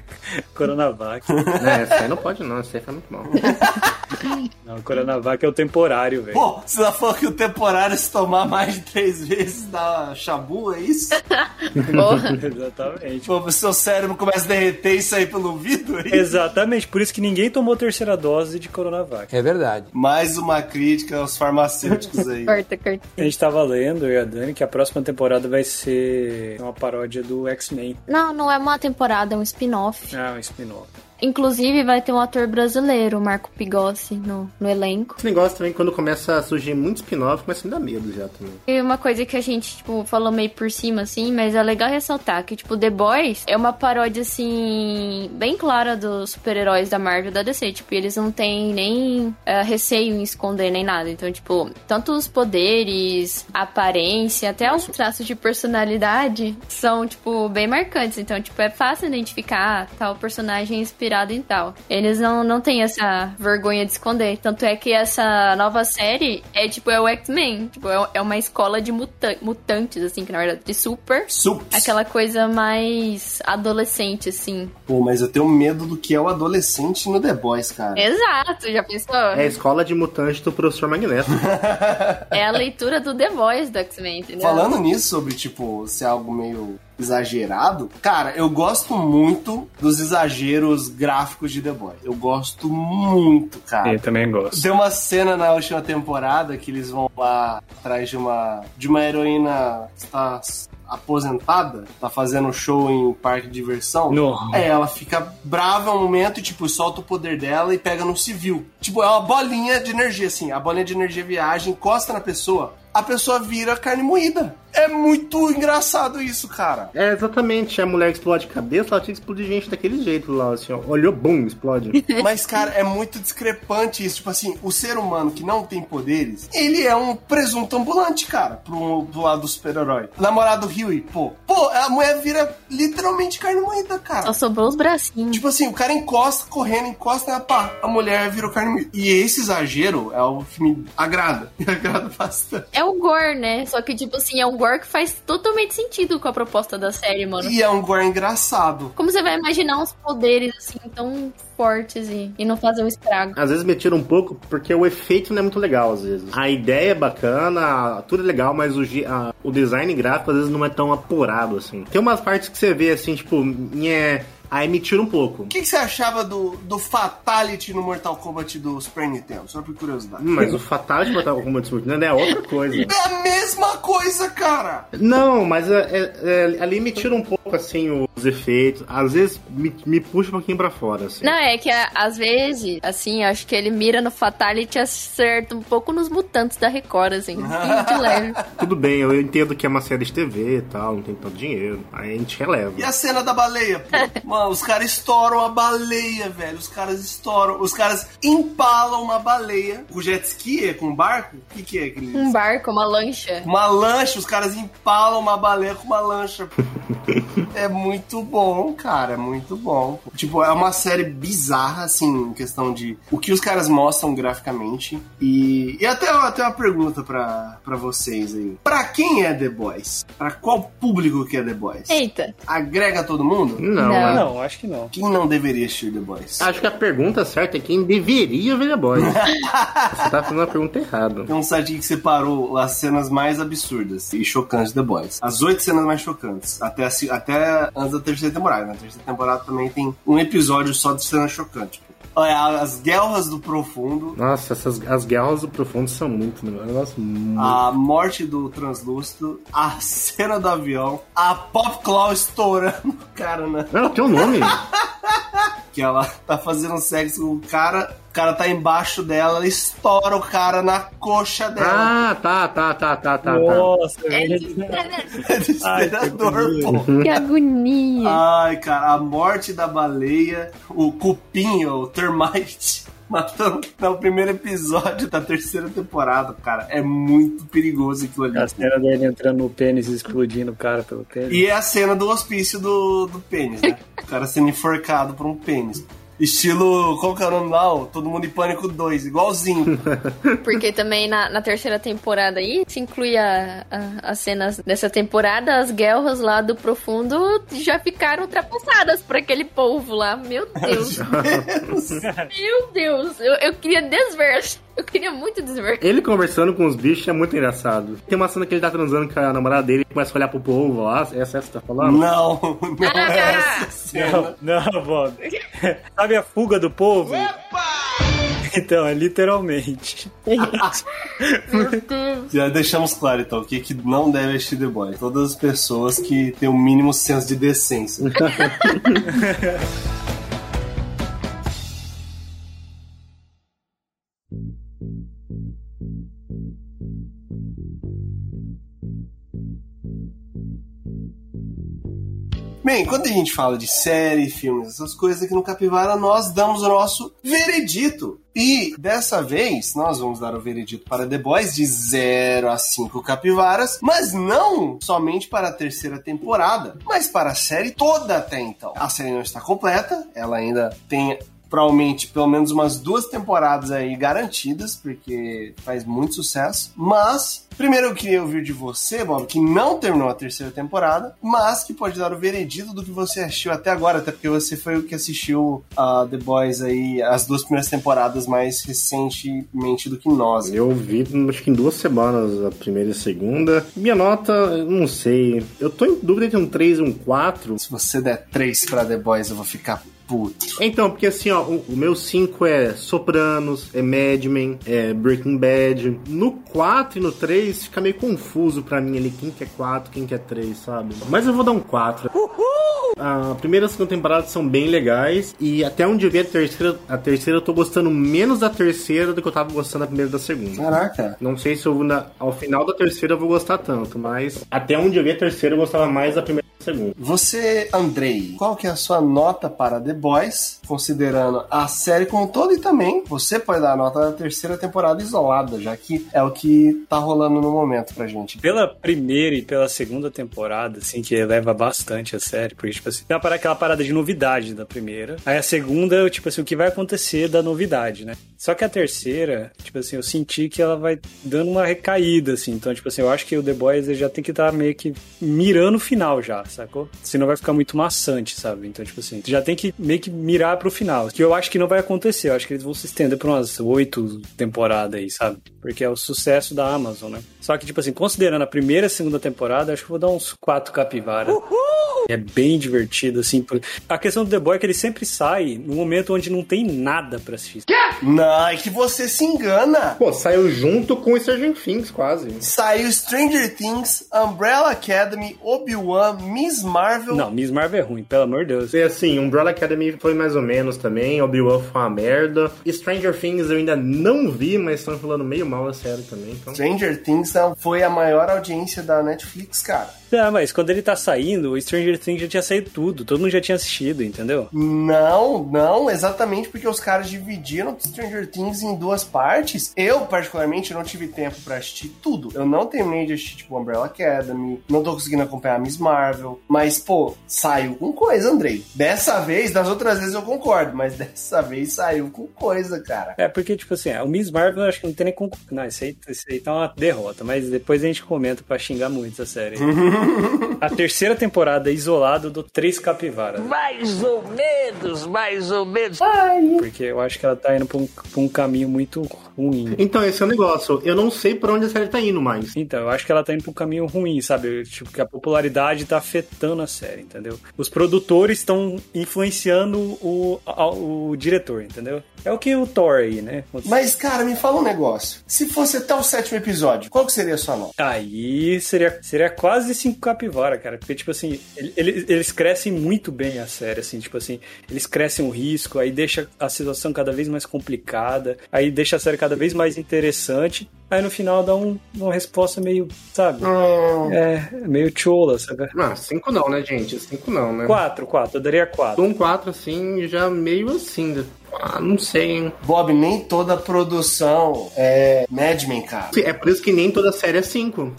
Coronavac. É, essa aí não pode não, essa aí foi muito mal. Não, Coronavac é o temporário, velho. Pô, se ela for que o temporário se tomar mais de três vezes dá chabu, é isso? Porra. Exatamente. Pô, o seu cérebro começa a derreter e sair pelo ouvido, é isso? Exatamente, por isso que ninguém tomou terceira dose de Coronavac. É verdade. Mais uma crítica aos farmacêuticos aí. Corta, corta. A gente tava lendo, eu e a Dani, que a próxima temporada vai ser uma paródia do X-Men. Não, não é uma temporada, é um spin-off. Ah, um spin-off. Inclusive vai ter um ator brasileiro, Marco Pigossi, no, no elenco. Esse negócio também, quando começa a surgir muito spin-off, começa a me dar medo já também. E uma coisa que a gente, tipo, falou meio por cima, assim, mas é legal ressaltar que, tipo, The Boys é uma paródia, assim, bem clara dos super-heróis da Marvel da DC. Tipo, eles não têm nem eh, receio em esconder nem nada. Então, tipo, tanto os poderes, a aparência, até os traços de personalidade são, tipo, bem marcantes. Então, tipo, é fácil identificar tal personagem inspirado em tal. Eles não, não têm essa vergonha de esconder. Tanto é que essa nova série é, tipo, é o X-Men. Tipo, é, é uma escola de muta mutantes, assim, que na verdade, de super. Sups. Aquela coisa mais adolescente, assim. Pô, mas eu tenho medo do que é o adolescente no The Boys, cara. Exato, já pensou? É a escola de mutante do professor Magneto. É a leitura do The Voice do X-Men, entendeu? Falando nisso, sobre, tipo, ser algo meio exagerado, cara, eu gosto muito dos exageros gráficos de The Boys. Eu gosto muito, cara. Eu também gosto. Tem uma cena na última temporada que eles vão lá atrás de uma de uma heroína que está aposentada, tá fazendo show em parque de diversão. No. É, ela fica brava um momento e, tipo, solta o poder dela e pega no civil. Tipo, é uma bolinha de energia, assim. A bolinha de energia viaja, encosta na pessoa, a pessoa vira carne moída. É muito engraçado isso, cara. É, exatamente. A mulher explode cabeça, ela tinha que explodir gente daquele jeito lá, assim, ó. Olhou, bum, explode. Mas, cara, é muito discrepante isso. Tipo assim, o ser humano que não tem poderes, ele é um presunto ambulante, cara, pro, pro lado do super-herói. Namorado Huey, pô. Pô, a mulher vira literalmente carne moída, cara. Só sobrou os bracinhos. Tipo assim, o cara encosta, correndo, encosta, pá, a mulher virou carne moída. E esse exagero é o que me agrada. Me agrada bastante. É o gore, né? Só que, tipo assim, é um gore que faz totalmente sentido com a proposta da série, mano. E é um gore engraçado. Como você vai imaginar uns poderes, assim, tão fortes e, e não fazer um estrago? Às vezes me tira um pouco porque o efeito não é muito legal, às vezes. A ideia é bacana, tudo é legal, mas o, a- o design gráfico às vezes não é tão apurado, assim. Tem umas partes que você vê, assim, tipo, nhé, aí me tira um pouco. O que, que você achava do, do Fatality no Mortal Kombat do Super Nintendo? Só por curiosidade. Hum, Mas o Fatal de botar como Nintendo é outra coisa. É a mesma coisa, cara! Não, mas é- é- é- ali me tira um pouco, assim, os efeitos. Às vezes me, me puxa um pouquinho pra fora, assim. Não, é que às vezes, assim, acho que ele mira no Fatality e acerta um pouco nos mutantes da Record, assim, de leve. Tudo bem, eu entendo que é uma série de TV e tal, não tem tanto dinheiro. Aí a gente releva. E a cena da baleia, pô? Mano, os caras estouram a baleia, velho. Os caras estouram. Os caras empalam uma baleia. Com jet ski, é com barco? O que, que é aquele? Um barco, uma lancha. Uma lancha, os caras empalam uma baleia com uma lancha. é muito bom, cara, é muito bom. Tipo, é uma série bizarra, assim, em questão de o que os caras mostram graficamente. E, e até, até uma pergunta pra, pra vocês aí. Pra quem é The Boys? Pra qual público que é The Boys? Eita. Agrega todo mundo? Não, Não. Não, não, acho que não. Quem não deveria assistir The Boys? Acho que a pergunta certa é quem deveria ver The Boys. Você tá fazendo a pergunta errada. Tem um site que separou as cenas mais absurdas e chocantes de The Boys. As oito cenas mais chocantes. Até, a até antes da terceira temporada. Na terceira temporada também tem um episódio só de cena chocante. Olha, as guerras do profundo, Nossa, essas, as guerras do profundo são muito, né? negócio muito. a morte do translúcido, a cena do avião, a Pop Claw estourando o cara, né? Ela tem um nome. Que ela tá fazendo sexo com o cara, o cara tá embaixo dela, ela estoura o cara na coxa dela. Ah, tá, tá, tá, tá, tá, tá. Nossa, É velho. É desesperador, pô. Que agonia. Ai, cara, a morte da baleia, o cupim, o termite, matando no primeiro episódio da terceira temporada, cara. É muito perigoso aquilo ali. A cena dele entrando no pênis e explodindo o cara pelo pênis. E é a cena do hospício do, do pênis, né? O cara sendo enforcado por um pênis. Estilo, qual que é o nome lá? Todo Mundo em Pânico 2, igualzinho. Porque também na, na terceira temporada aí, se inclui a, a- as cenas dessa temporada, as guerras lá do profundo já ficaram ultrapassadas por aquele povo lá. Meu Deus. Meu Deus. Eu, eu queria desver. Eu queria muito desver. Ele conversando com os bichos é muito engraçado. Tem uma cena que ele tá transando com a namorada dele e começa a olhar pro povo lá. Essa é essa que você tá falando? Não, não é essa cena. Não, não, Bob. Sabe a fuga do povo? Então, é literalmente. Já deixamos claro, então, o que, que não deve assistir The Boys. Todas as pessoas que têm o mínimo senso de decência. Bem, quando a gente fala de série, filmes, essas coisas aqui no Capivara, nós damos o nosso veredito. E dessa vez, nós vamos dar o veredito para The Boys de 0 a 5 capivaras, mas não somente para a terceira temporada, mas para a série toda até então. A série não está completa, ela ainda tem provavelmente pelo menos umas duas temporadas aí garantidas, porque faz muito sucesso. Mas, primeiro eu queria ouvir de você, Bob, que não terminou a terceira temporada, mas que pode dar o veredito do que você assistiu até agora, até porque você foi o que assistiu a The Boys aí, as duas primeiras temporadas mais recentemente do que nós. Eu vi, acho que em duas semanas, a primeira e a segunda. Minha nota, não sei. Eu tô em dúvida entre um 3 e um 4. Se você der três pra The Boys, eu vou ficar puto. Então, porque assim, ó, o, o meu 5 é Sopranos, é Mad Men, é Breaking Bad. No 4 e no 3 fica meio confuso pra mim ali quem que é 4, quem que é 3, sabe? Mas eu vou dar um 4. A primeira e a segunda temporada são bem legais. E até onde eu vi a terceira, a terceira eu tô gostando menos da terceira do que eu tava gostando da primeira e da segunda. Caraca. Não sei se eu na- ao final da terceira eu vou gostar tanto, mas até onde eu vi a terceira eu gostava mais da primeira da segunda. Você, Andrei, qual que é a sua nota para The Boys, considerando a série como um todo e também você pode dar a nota da terceira temporada isolada, já que é o que tá rolando no momento pra gente. Pela primeira e pela segunda temporada, assim, que eleva bastante a série, porque, tipo assim, uma parada- aquela parada de novidade da primeira. Aí a segunda, tipo assim, o que vai acontecer da novidade, né? Só que a terceira, tipo assim, eu senti que ela vai dando uma recaída, assim. Então, tipo assim, eu acho que o The Boys já tem que estar meio que mirando o final já, sacou? Senão vai ficar muito maçante, sabe? Então, tipo assim, já tem que meio que mirar pro final. Que eu acho que não vai acontecer. Eu acho que eles vão se estender por umas oito temporadas aí, sabe? Porque é o sucesso da Amazon, né? Só que, tipo assim, considerando a primeira e a segunda temporada, acho que vou dar uns quatro capivaras. É bem divertido, assim. por- A questão do The Boy é que ele sempre sai no momento onde não tem nada pra assistir. Não, é que você se engana. Pô, saiu junto com Stranger Things, quase. Saiu Stranger Things, Umbrella Academy, Obi-Wan, Miss Marvel. Não, Miss Marvel é ruim, pelo amor de Deus. E assim, Umbrella Academy foi mais ou menos também, Obi-Wan foi uma merda. Stranger Things eu ainda não vi, mas estão falando meio mal a série também, então... Stranger Things foi a maior audiência da Netflix, cara. Ah, mas quando ele tá saindo, o Stranger Things já tinha saído tudo, todo mundo já tinha assistido, entendeu? Não, não, exatamente porque os caras dividiram Stranger Things em duas partes. Eu, particularmente, não tive tempo pra assistir tudo. Eu não terminei de assistir, tipo, Umbrella Academy, não tô conseguindo acompanhar Miss Marvel. Mas, pô, saiu com coisa, Andrei. Dessa vez, das outras vezes eu concordo, mas dessa vez saiu com coisa, cara. É, porque, tipo assim, o Miss Marvel eu acho que não tem nem como. Não, isso aí, isso aí tá uma derrota, mas depois a gente comenta pra xingar muito essa série. A terceira temporada isolado do Três Capivaras. Mais ou menos, mais ou menos. Porque eu acho que ela tá indo pra um, pra um caminho muito ruim. Então, esse é o negócio. Eu não sei pra onde a série tá indo mais. Então, eu acho que ela tá indo pra um caminho ruim, sabe? Tipo, que a popularidade tá afetando a série, entendeu? Os produtores estão influenciando o, a- o diretor, entendeu? É o que o Thor aí, né? Mas, cara, me fala um negócio. Se fosse até o sétimo episódio, qual que seria a sua nota? Aí seria, seria quase cinco capivara, cara. Porque, tipo assim, ele- ele- eles crescem muito bem a série, assim, tipo assim, eles crescem o risco, aí deixa a situação cada vez mais complicada, aí deixa a série cada vez mais interessante, aí no final dá um- uma resposta meio, sabe? É, meio chola, sabe? Ah, cinco não, né, gente? Cinco não, né? Quatro, quatro, eu daria quatro. Um quatro, assim, já meio assim. né? Ah, não sei, hein? Bob, nem toda produção é Mad Men, cara. É por isso que nem toda série é cinco.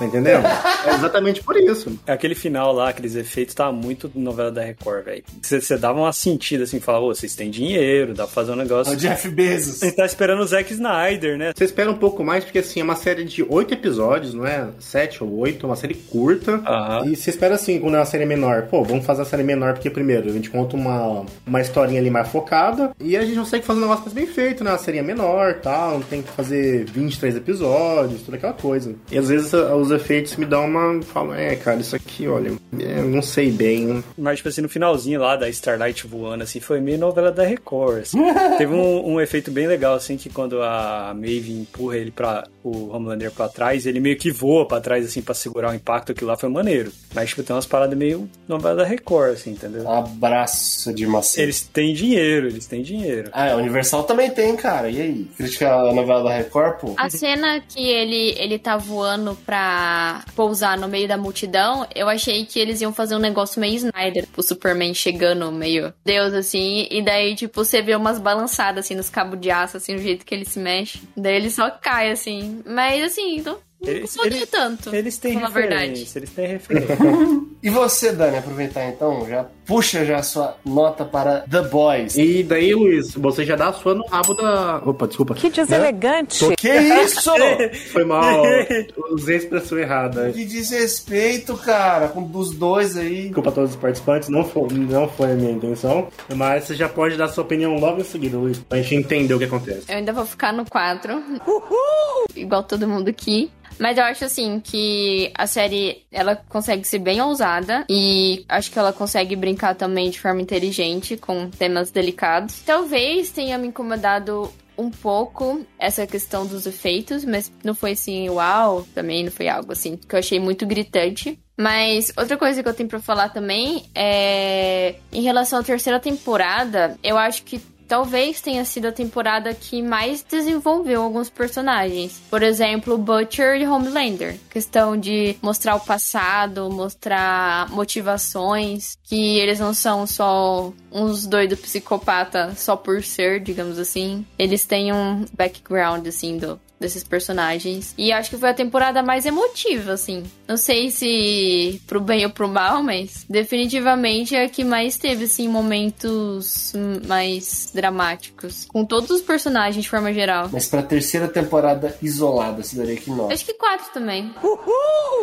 Tá entendendo? É exatamente por isso. Aquele final lá, aqueles efeitos, tava muito novela da Record, velho. Você você dava uma sentida assim, falava, ô, vocês têm dinheiro, dá pra fazer um negócio. O Jeff Bezos. A gente tá esperando o Zack Snyder, né? Você espera um pouco mais, porque assim, é uma série de oito episódios, não é? Sete ou oito, é uma série curta. Aham. E você espera assim, quando é uma série menor. Pô, vamos fazer a série menor, porque primeiro, a gente conta uma, uma historinha ali mais focada. E a gente consegue fazer um negócio mais bem feito, né? Uma série menor tal, não tem que fazer 23 episódios, toda aquela coisa. E às vezes a- os efeitos me dão uma. Falo, é, cara, isso aqui, olha, é, não sei bem. Mas, tipo assim, no finalzinho lá da Starlight voando, assim, foi meio novela da Record, assim. Teve um, um efeito bem legal, assim, que quando a Maeve empurra ele pra, o Homelander pra trás, ele meio que voa pra trás, assim, pra segurar o impacto, aquilo lá foi maneiro. Mas, tipo, tem umas paradas meio novela da Record, assim, entendeu? Abraço de maçã. Eles têm dinheiro, eles têm dinheiro. Ah, a Universal também tem, cara. E aí? Criticar a novela da Record, pô? A cena que ele, ele tá voando pra pousar no meio da multidão, eu achei que eles iam fazer um negócio meio Snyder, o Superman chegando meio Deus, assim, e daí, tipo, você vê umas balançadas, assim, nos cabos de aço, assim, o jeito que ele se mexe. Daí ele só cai, assim. Mas, assim, não Eles- incomodou eles- tanto. Eles têm Na verdade. referência, eles têm referência. E você, Dani, aproveitar então, já puxa já a sua nota para The Boys. E daí, Luiz, você já dá a sua no rabo da. Opa, desculpa. Que deselegante. Que isso? Foi mal. Usei a expressão errada. que desrespeito, cara, com dos dois aí. Desculpa a todos os participantes, não foi, não foi a minha intenção. Mas você já pode dar sua opinião logo em seguida, Luiz, pra gente entender o que acontece. Eu ainda vou ficar no 4. Igual todo mundo aqui. Mas eu acho assim que a série ela consegue ser bem ousada e acho que ela consegue brincar também de forma inteligente com temas delicados. Talvez tenha me incomodado um pouco essa questão dos efeitos, mas não foi assim, uau, também não foi algo assim que eu achei muito gritante. Mas outra coisa que eu tenho pra falar também é em relação à terceira temporada, eu acho que talvez tenha sido a temporada que mais desenvolveu alguns personagens. Por exemplo, Butcher e Homelander. Questão de mostrar o passado, mostrar motivações, que eles não são só uns doidos psicopata só por ser, digamos assim. Eles têm um background, assim, do, desses personagens. E acho que foi a temporada mais emotiva, assim. Não sei se pro bem ou pro mal, mas definitivamente é a que mais teve, assim, momentos mais dramáticos. Com todos os personagens de forma geral. Mas pra terceira temporada isolada, você daria que nota? Acho que quatro também.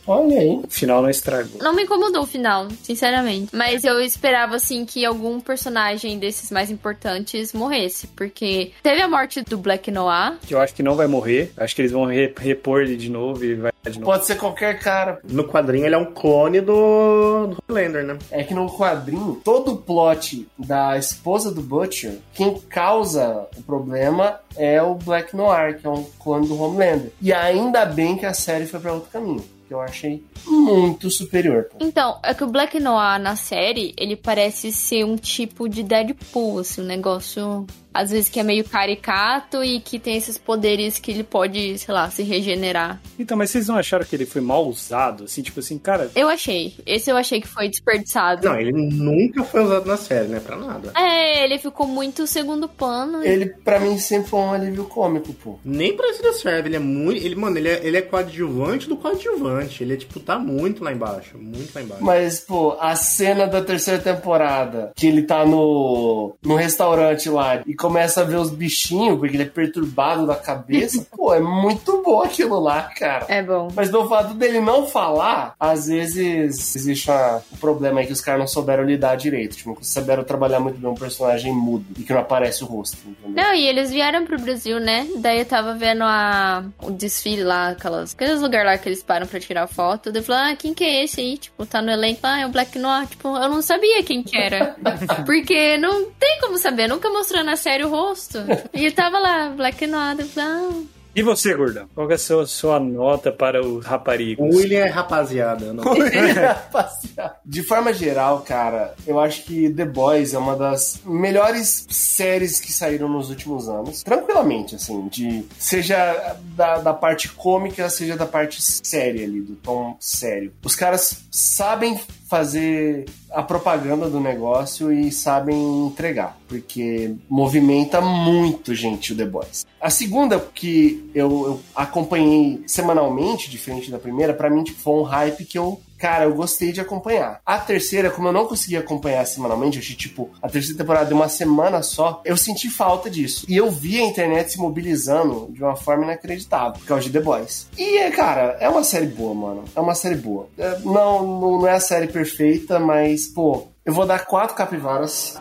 Olha aí. O final não estragou. Não me incomodou o final, sinceramente. Mas eu esperava, assim, que algum personagem desses mais importantes morresse. Porque teve a morte do Black Noir. Que eu acho que não vai morrer. Acho que eles vão re- repor ele de novo e vai de novo. Pode ser qualquer cara. No quadrinho ele é um clone do, do Homelander, né? É que no quadrinho, todo o plot da esposa do Butcher, quem causa o problema é o Black Noir, que é um clone do Homelander. E ainda bem que a série foi pra outro caminho. Que eu achei muito superior. Então, é que o Black Noir na série, ele parece ser um tipo de Deadpool, assim, um negócio. Às vezes que é meio caricato e que tem esses poderes que ele pode, sei lá, se regenerar. Então, mas vocês não acharam que ele foi mal usado? Assim, tipo assim, cara. Eu achei. Esse eu achei que foi desperdiçado. Não, ele nunca foi usado na série, né? Pra nada. É, ele ficou muito segundo plano. Ele, pra mim, sempre foi um alívio cômico, pô. Nem pra isso ele serve, ele é muito. Ele, mano, ele é, ele é coadjuvante do coadjuvante. Ele é, tipo, tá muito lá embaixo. Muito lá embaixo. Mas, pô, a cena da terceira temporada, que ele tá no, no restaurante lá e começa a ver os bichinhos, porque ele é perturbado da cabeça. Pô, é muito bom aquilo lá, cara. É bom. Mas do fato dele não falar, às vezes existe uma- um problema aí que os caras não souberam lidar direito. Tipo, não souberam trabalhar muito bem um personagem mudo e que não aparece o rosto, entendeu? Não, e eles vieram pro Brasil, né? Daí eu tava vendo a, o desfile lá, aquelas, aqueles lugares lá que eles param pra tirar foto. Daí eu falei, ah, quem que é esse aí? Tipo, tá no elenco, ah, é o Black Noir. Tipo, eu não sabia quem que era. Porque não tem como saber, nunca mostrou na série o rosto. E tava lá, Black falei, ah, E você, gordão? Qual que é a sua, sua nota para os raparigas? O William é rapaziada. Não. Rapaziada. De forma geral, cara, eu acho que The Boys é uma das melhores séries que saíram nos últimos anos. Tranquilamente, assim, de seja da, da parte cômica, seja da parte séria ali, do tom sério. Os caras sabem fazer a propaganda do negócio e sabem entregar, porque movimenta muito, gente, o The Boys. A segunda que eu, eu acompanhei semanalmente, diferente da primeira, pra mim tipo, foi um hype que eu Cara, eu gostei de acompanhar. A terceira, como eu não consegui acompanhar semanalmente, eu achei, tipo, a terceira temporada de uma semana só, eu senti falta disso. E eu vi a internet se mobilizando de uma forma inacreditável, por causa de The Boys. E, cara, é uma série boa, mano. É uma série boa. É, não, não, não é a série perfeita, mas, pô, eu vou dar quatro capivaras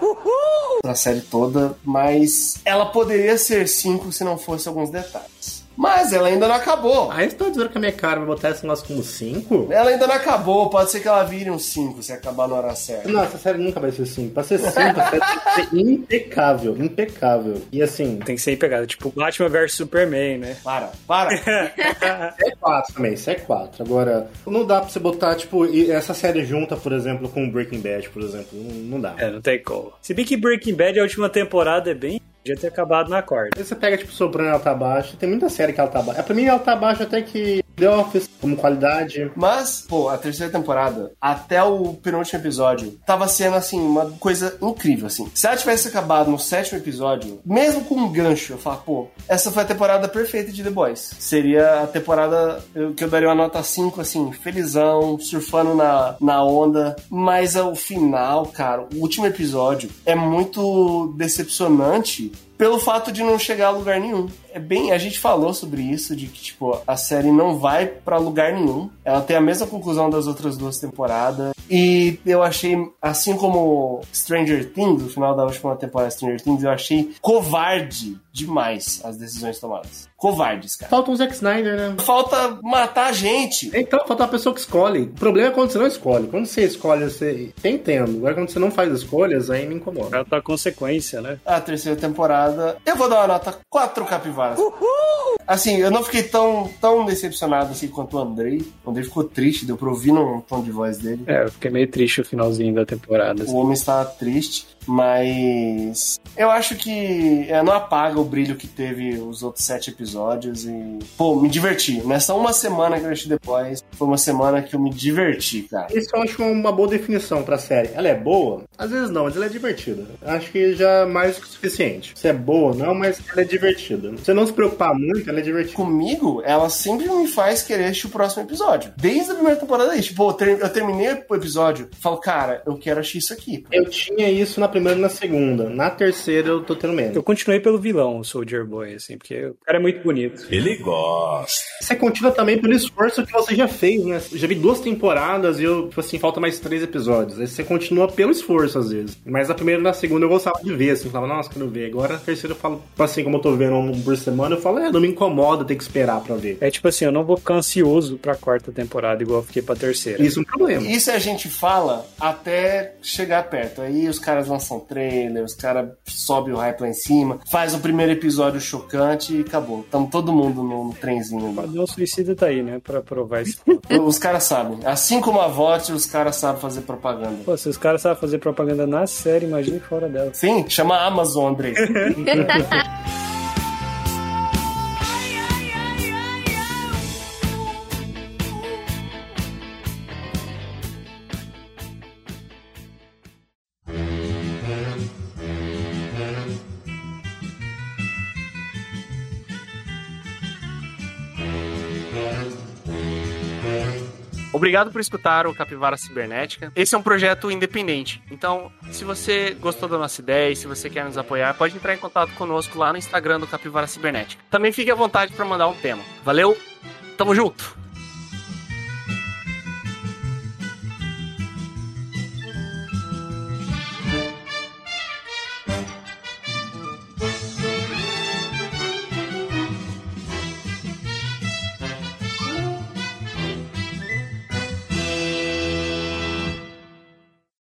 pra série toda, mas ela poderia ser cinco se não fosse alguns detalhes. Mas ela ainda não acabou. Aí você tá dizendo que a minha cara vai botar esse negócio como 5? Ela ainda não acabou, pode ser que ela vire um 5 se acabar na hora certa. Não, essa série nunca vai ser 5. Pra ser 5, a série tem que ser impecável, impecável. E assim, Tem que ser pegada, tipo Batman vs Superman, né? Para, para. é 4 também, isso é 4. Agora, não dá pra você botar, tipo, essa série junta, por exemplo, com Breaking Bad, por exemplo. Não, não dá. É, não tem como. Se bem que Breaking Bad, a última temporada é bem. Podia ter acabado na. Aí você pega, tipo, Soprano ela tá baixa. Tem muita série que ela tá baixa. Pra mim, ela tá baixa até que The Office, como qualidade. Mas, pô, a terceira temporada, até o penúltimo episódio, tava sendo, assim, uma coisa incrível, assim. Se ela tivesse acabado no sétimo episódio, mesmo com um gancho, eu falo, pô, essa foi a temporada perfeita de The Boys. Seria a temporada que eu daria uma nota 5, assim, felizão, surfando na, na onda. Mas ao final, cara, o último episódio é muito decepcionante pelo fato de não chegar a lugar nenhum. É bem, a gente falou sobre isso de que tipo a série não vai pra lugar nenhum. Ela tem a mesma conclusão das outras duas temporadas e eu achei assim como Stranger Things, o final da última temporada de Stranger Things, eu achei covarde demais as decisões tomadas. Covardes, cara. Falta um Zack Snyder, né? Falta matar a gente. Então, falta uma pessoa que escolhe. O problema é quando você não escolhe. Quando você escolhe, você. Eu entendo. Agora, quando você não faz escolhas, aí me incomoda. Ela tá consequência, né? A terceira temporada, eu vou dar uma nota 4 capivaras. Assim, eu não fiquei tão, tão decepcionado assim quanto o Andrei. O Andrei ficou triste, deu pra ouvir no tom de voz dele. É, eu fiquei meio triste o finalzinho da temporada. assim. O homem está triste, mas eu acho que é, não apaga o brilho que teve os outros sete episódios e, pô, me diverti. Nessa uma semana que eu assisti depois, foi uma semana que eu me diverti, cara. Isso eu acho uma boa definição pra série. Ela é boa? Às vezes não, mas ela é divertida. Acho que já é mais que o suficiente. Se é boa ou não, mas ela é divertida. Se você não se preocupar muito, ela é divertida. Comigo, ela sempre me faz querer assistir o próximo episódio. Desde a primeira temporada aí. Tipo, eu, ter- eu terminei o episódio, falo, cara, eu quero assistir isso aqui. Eu tinha isso na primeira e na segunda. Na terceira eu tô tendo menos. Eu continuei pelo vilão, o Soldier Boy, assim, porque o cara é muito bonito. Ele gosta. Você continua também pelo esforço que você já fez, né? Eu já vi duas temporadas e eu, tipo assim, falta mais três episódios. Aí você continua pelo esforço, às vezes. Mas na primeira e na segunda eu gostava de ver, assim. Eu falava, nossa, quero ver. Agora na terceira eu falo, tipo assim, como eu tô vendo um por semana, eu falo, é, não me incomoda ter que esperar pra ver. É tipo assim, eu não vou ficar ansioso pra quarta temporada, igual eu fiquei pra terceira. Isso é um problema. Isso a gente fala até chegar perto. Aí os caras lançam trailer, os caras sobem o hype lá em cima, faz o primeiro episódio chocante e acabou. Tamo todo mundo no, no trenzinho. O Suicida tá aí, né, pra provar esse ponto. Os caras sabem. Assim como a VOT, os caras sabem fazer propaganda. Pô, se os caras sabem fazer propaganda na série, imagine fora dela. Sim, chama a Amazon, Andrei. Obrigado por escutar o Capivara Cibernética. Esse é um projeto independente. Então, se você gostou da nossa ideia e se você quer nos apoiar, pode entrar em contato conosco lá no Instagram do Capivara Cibernética. Também fique à vontade para mandar um tema. Valeu, tamo junto!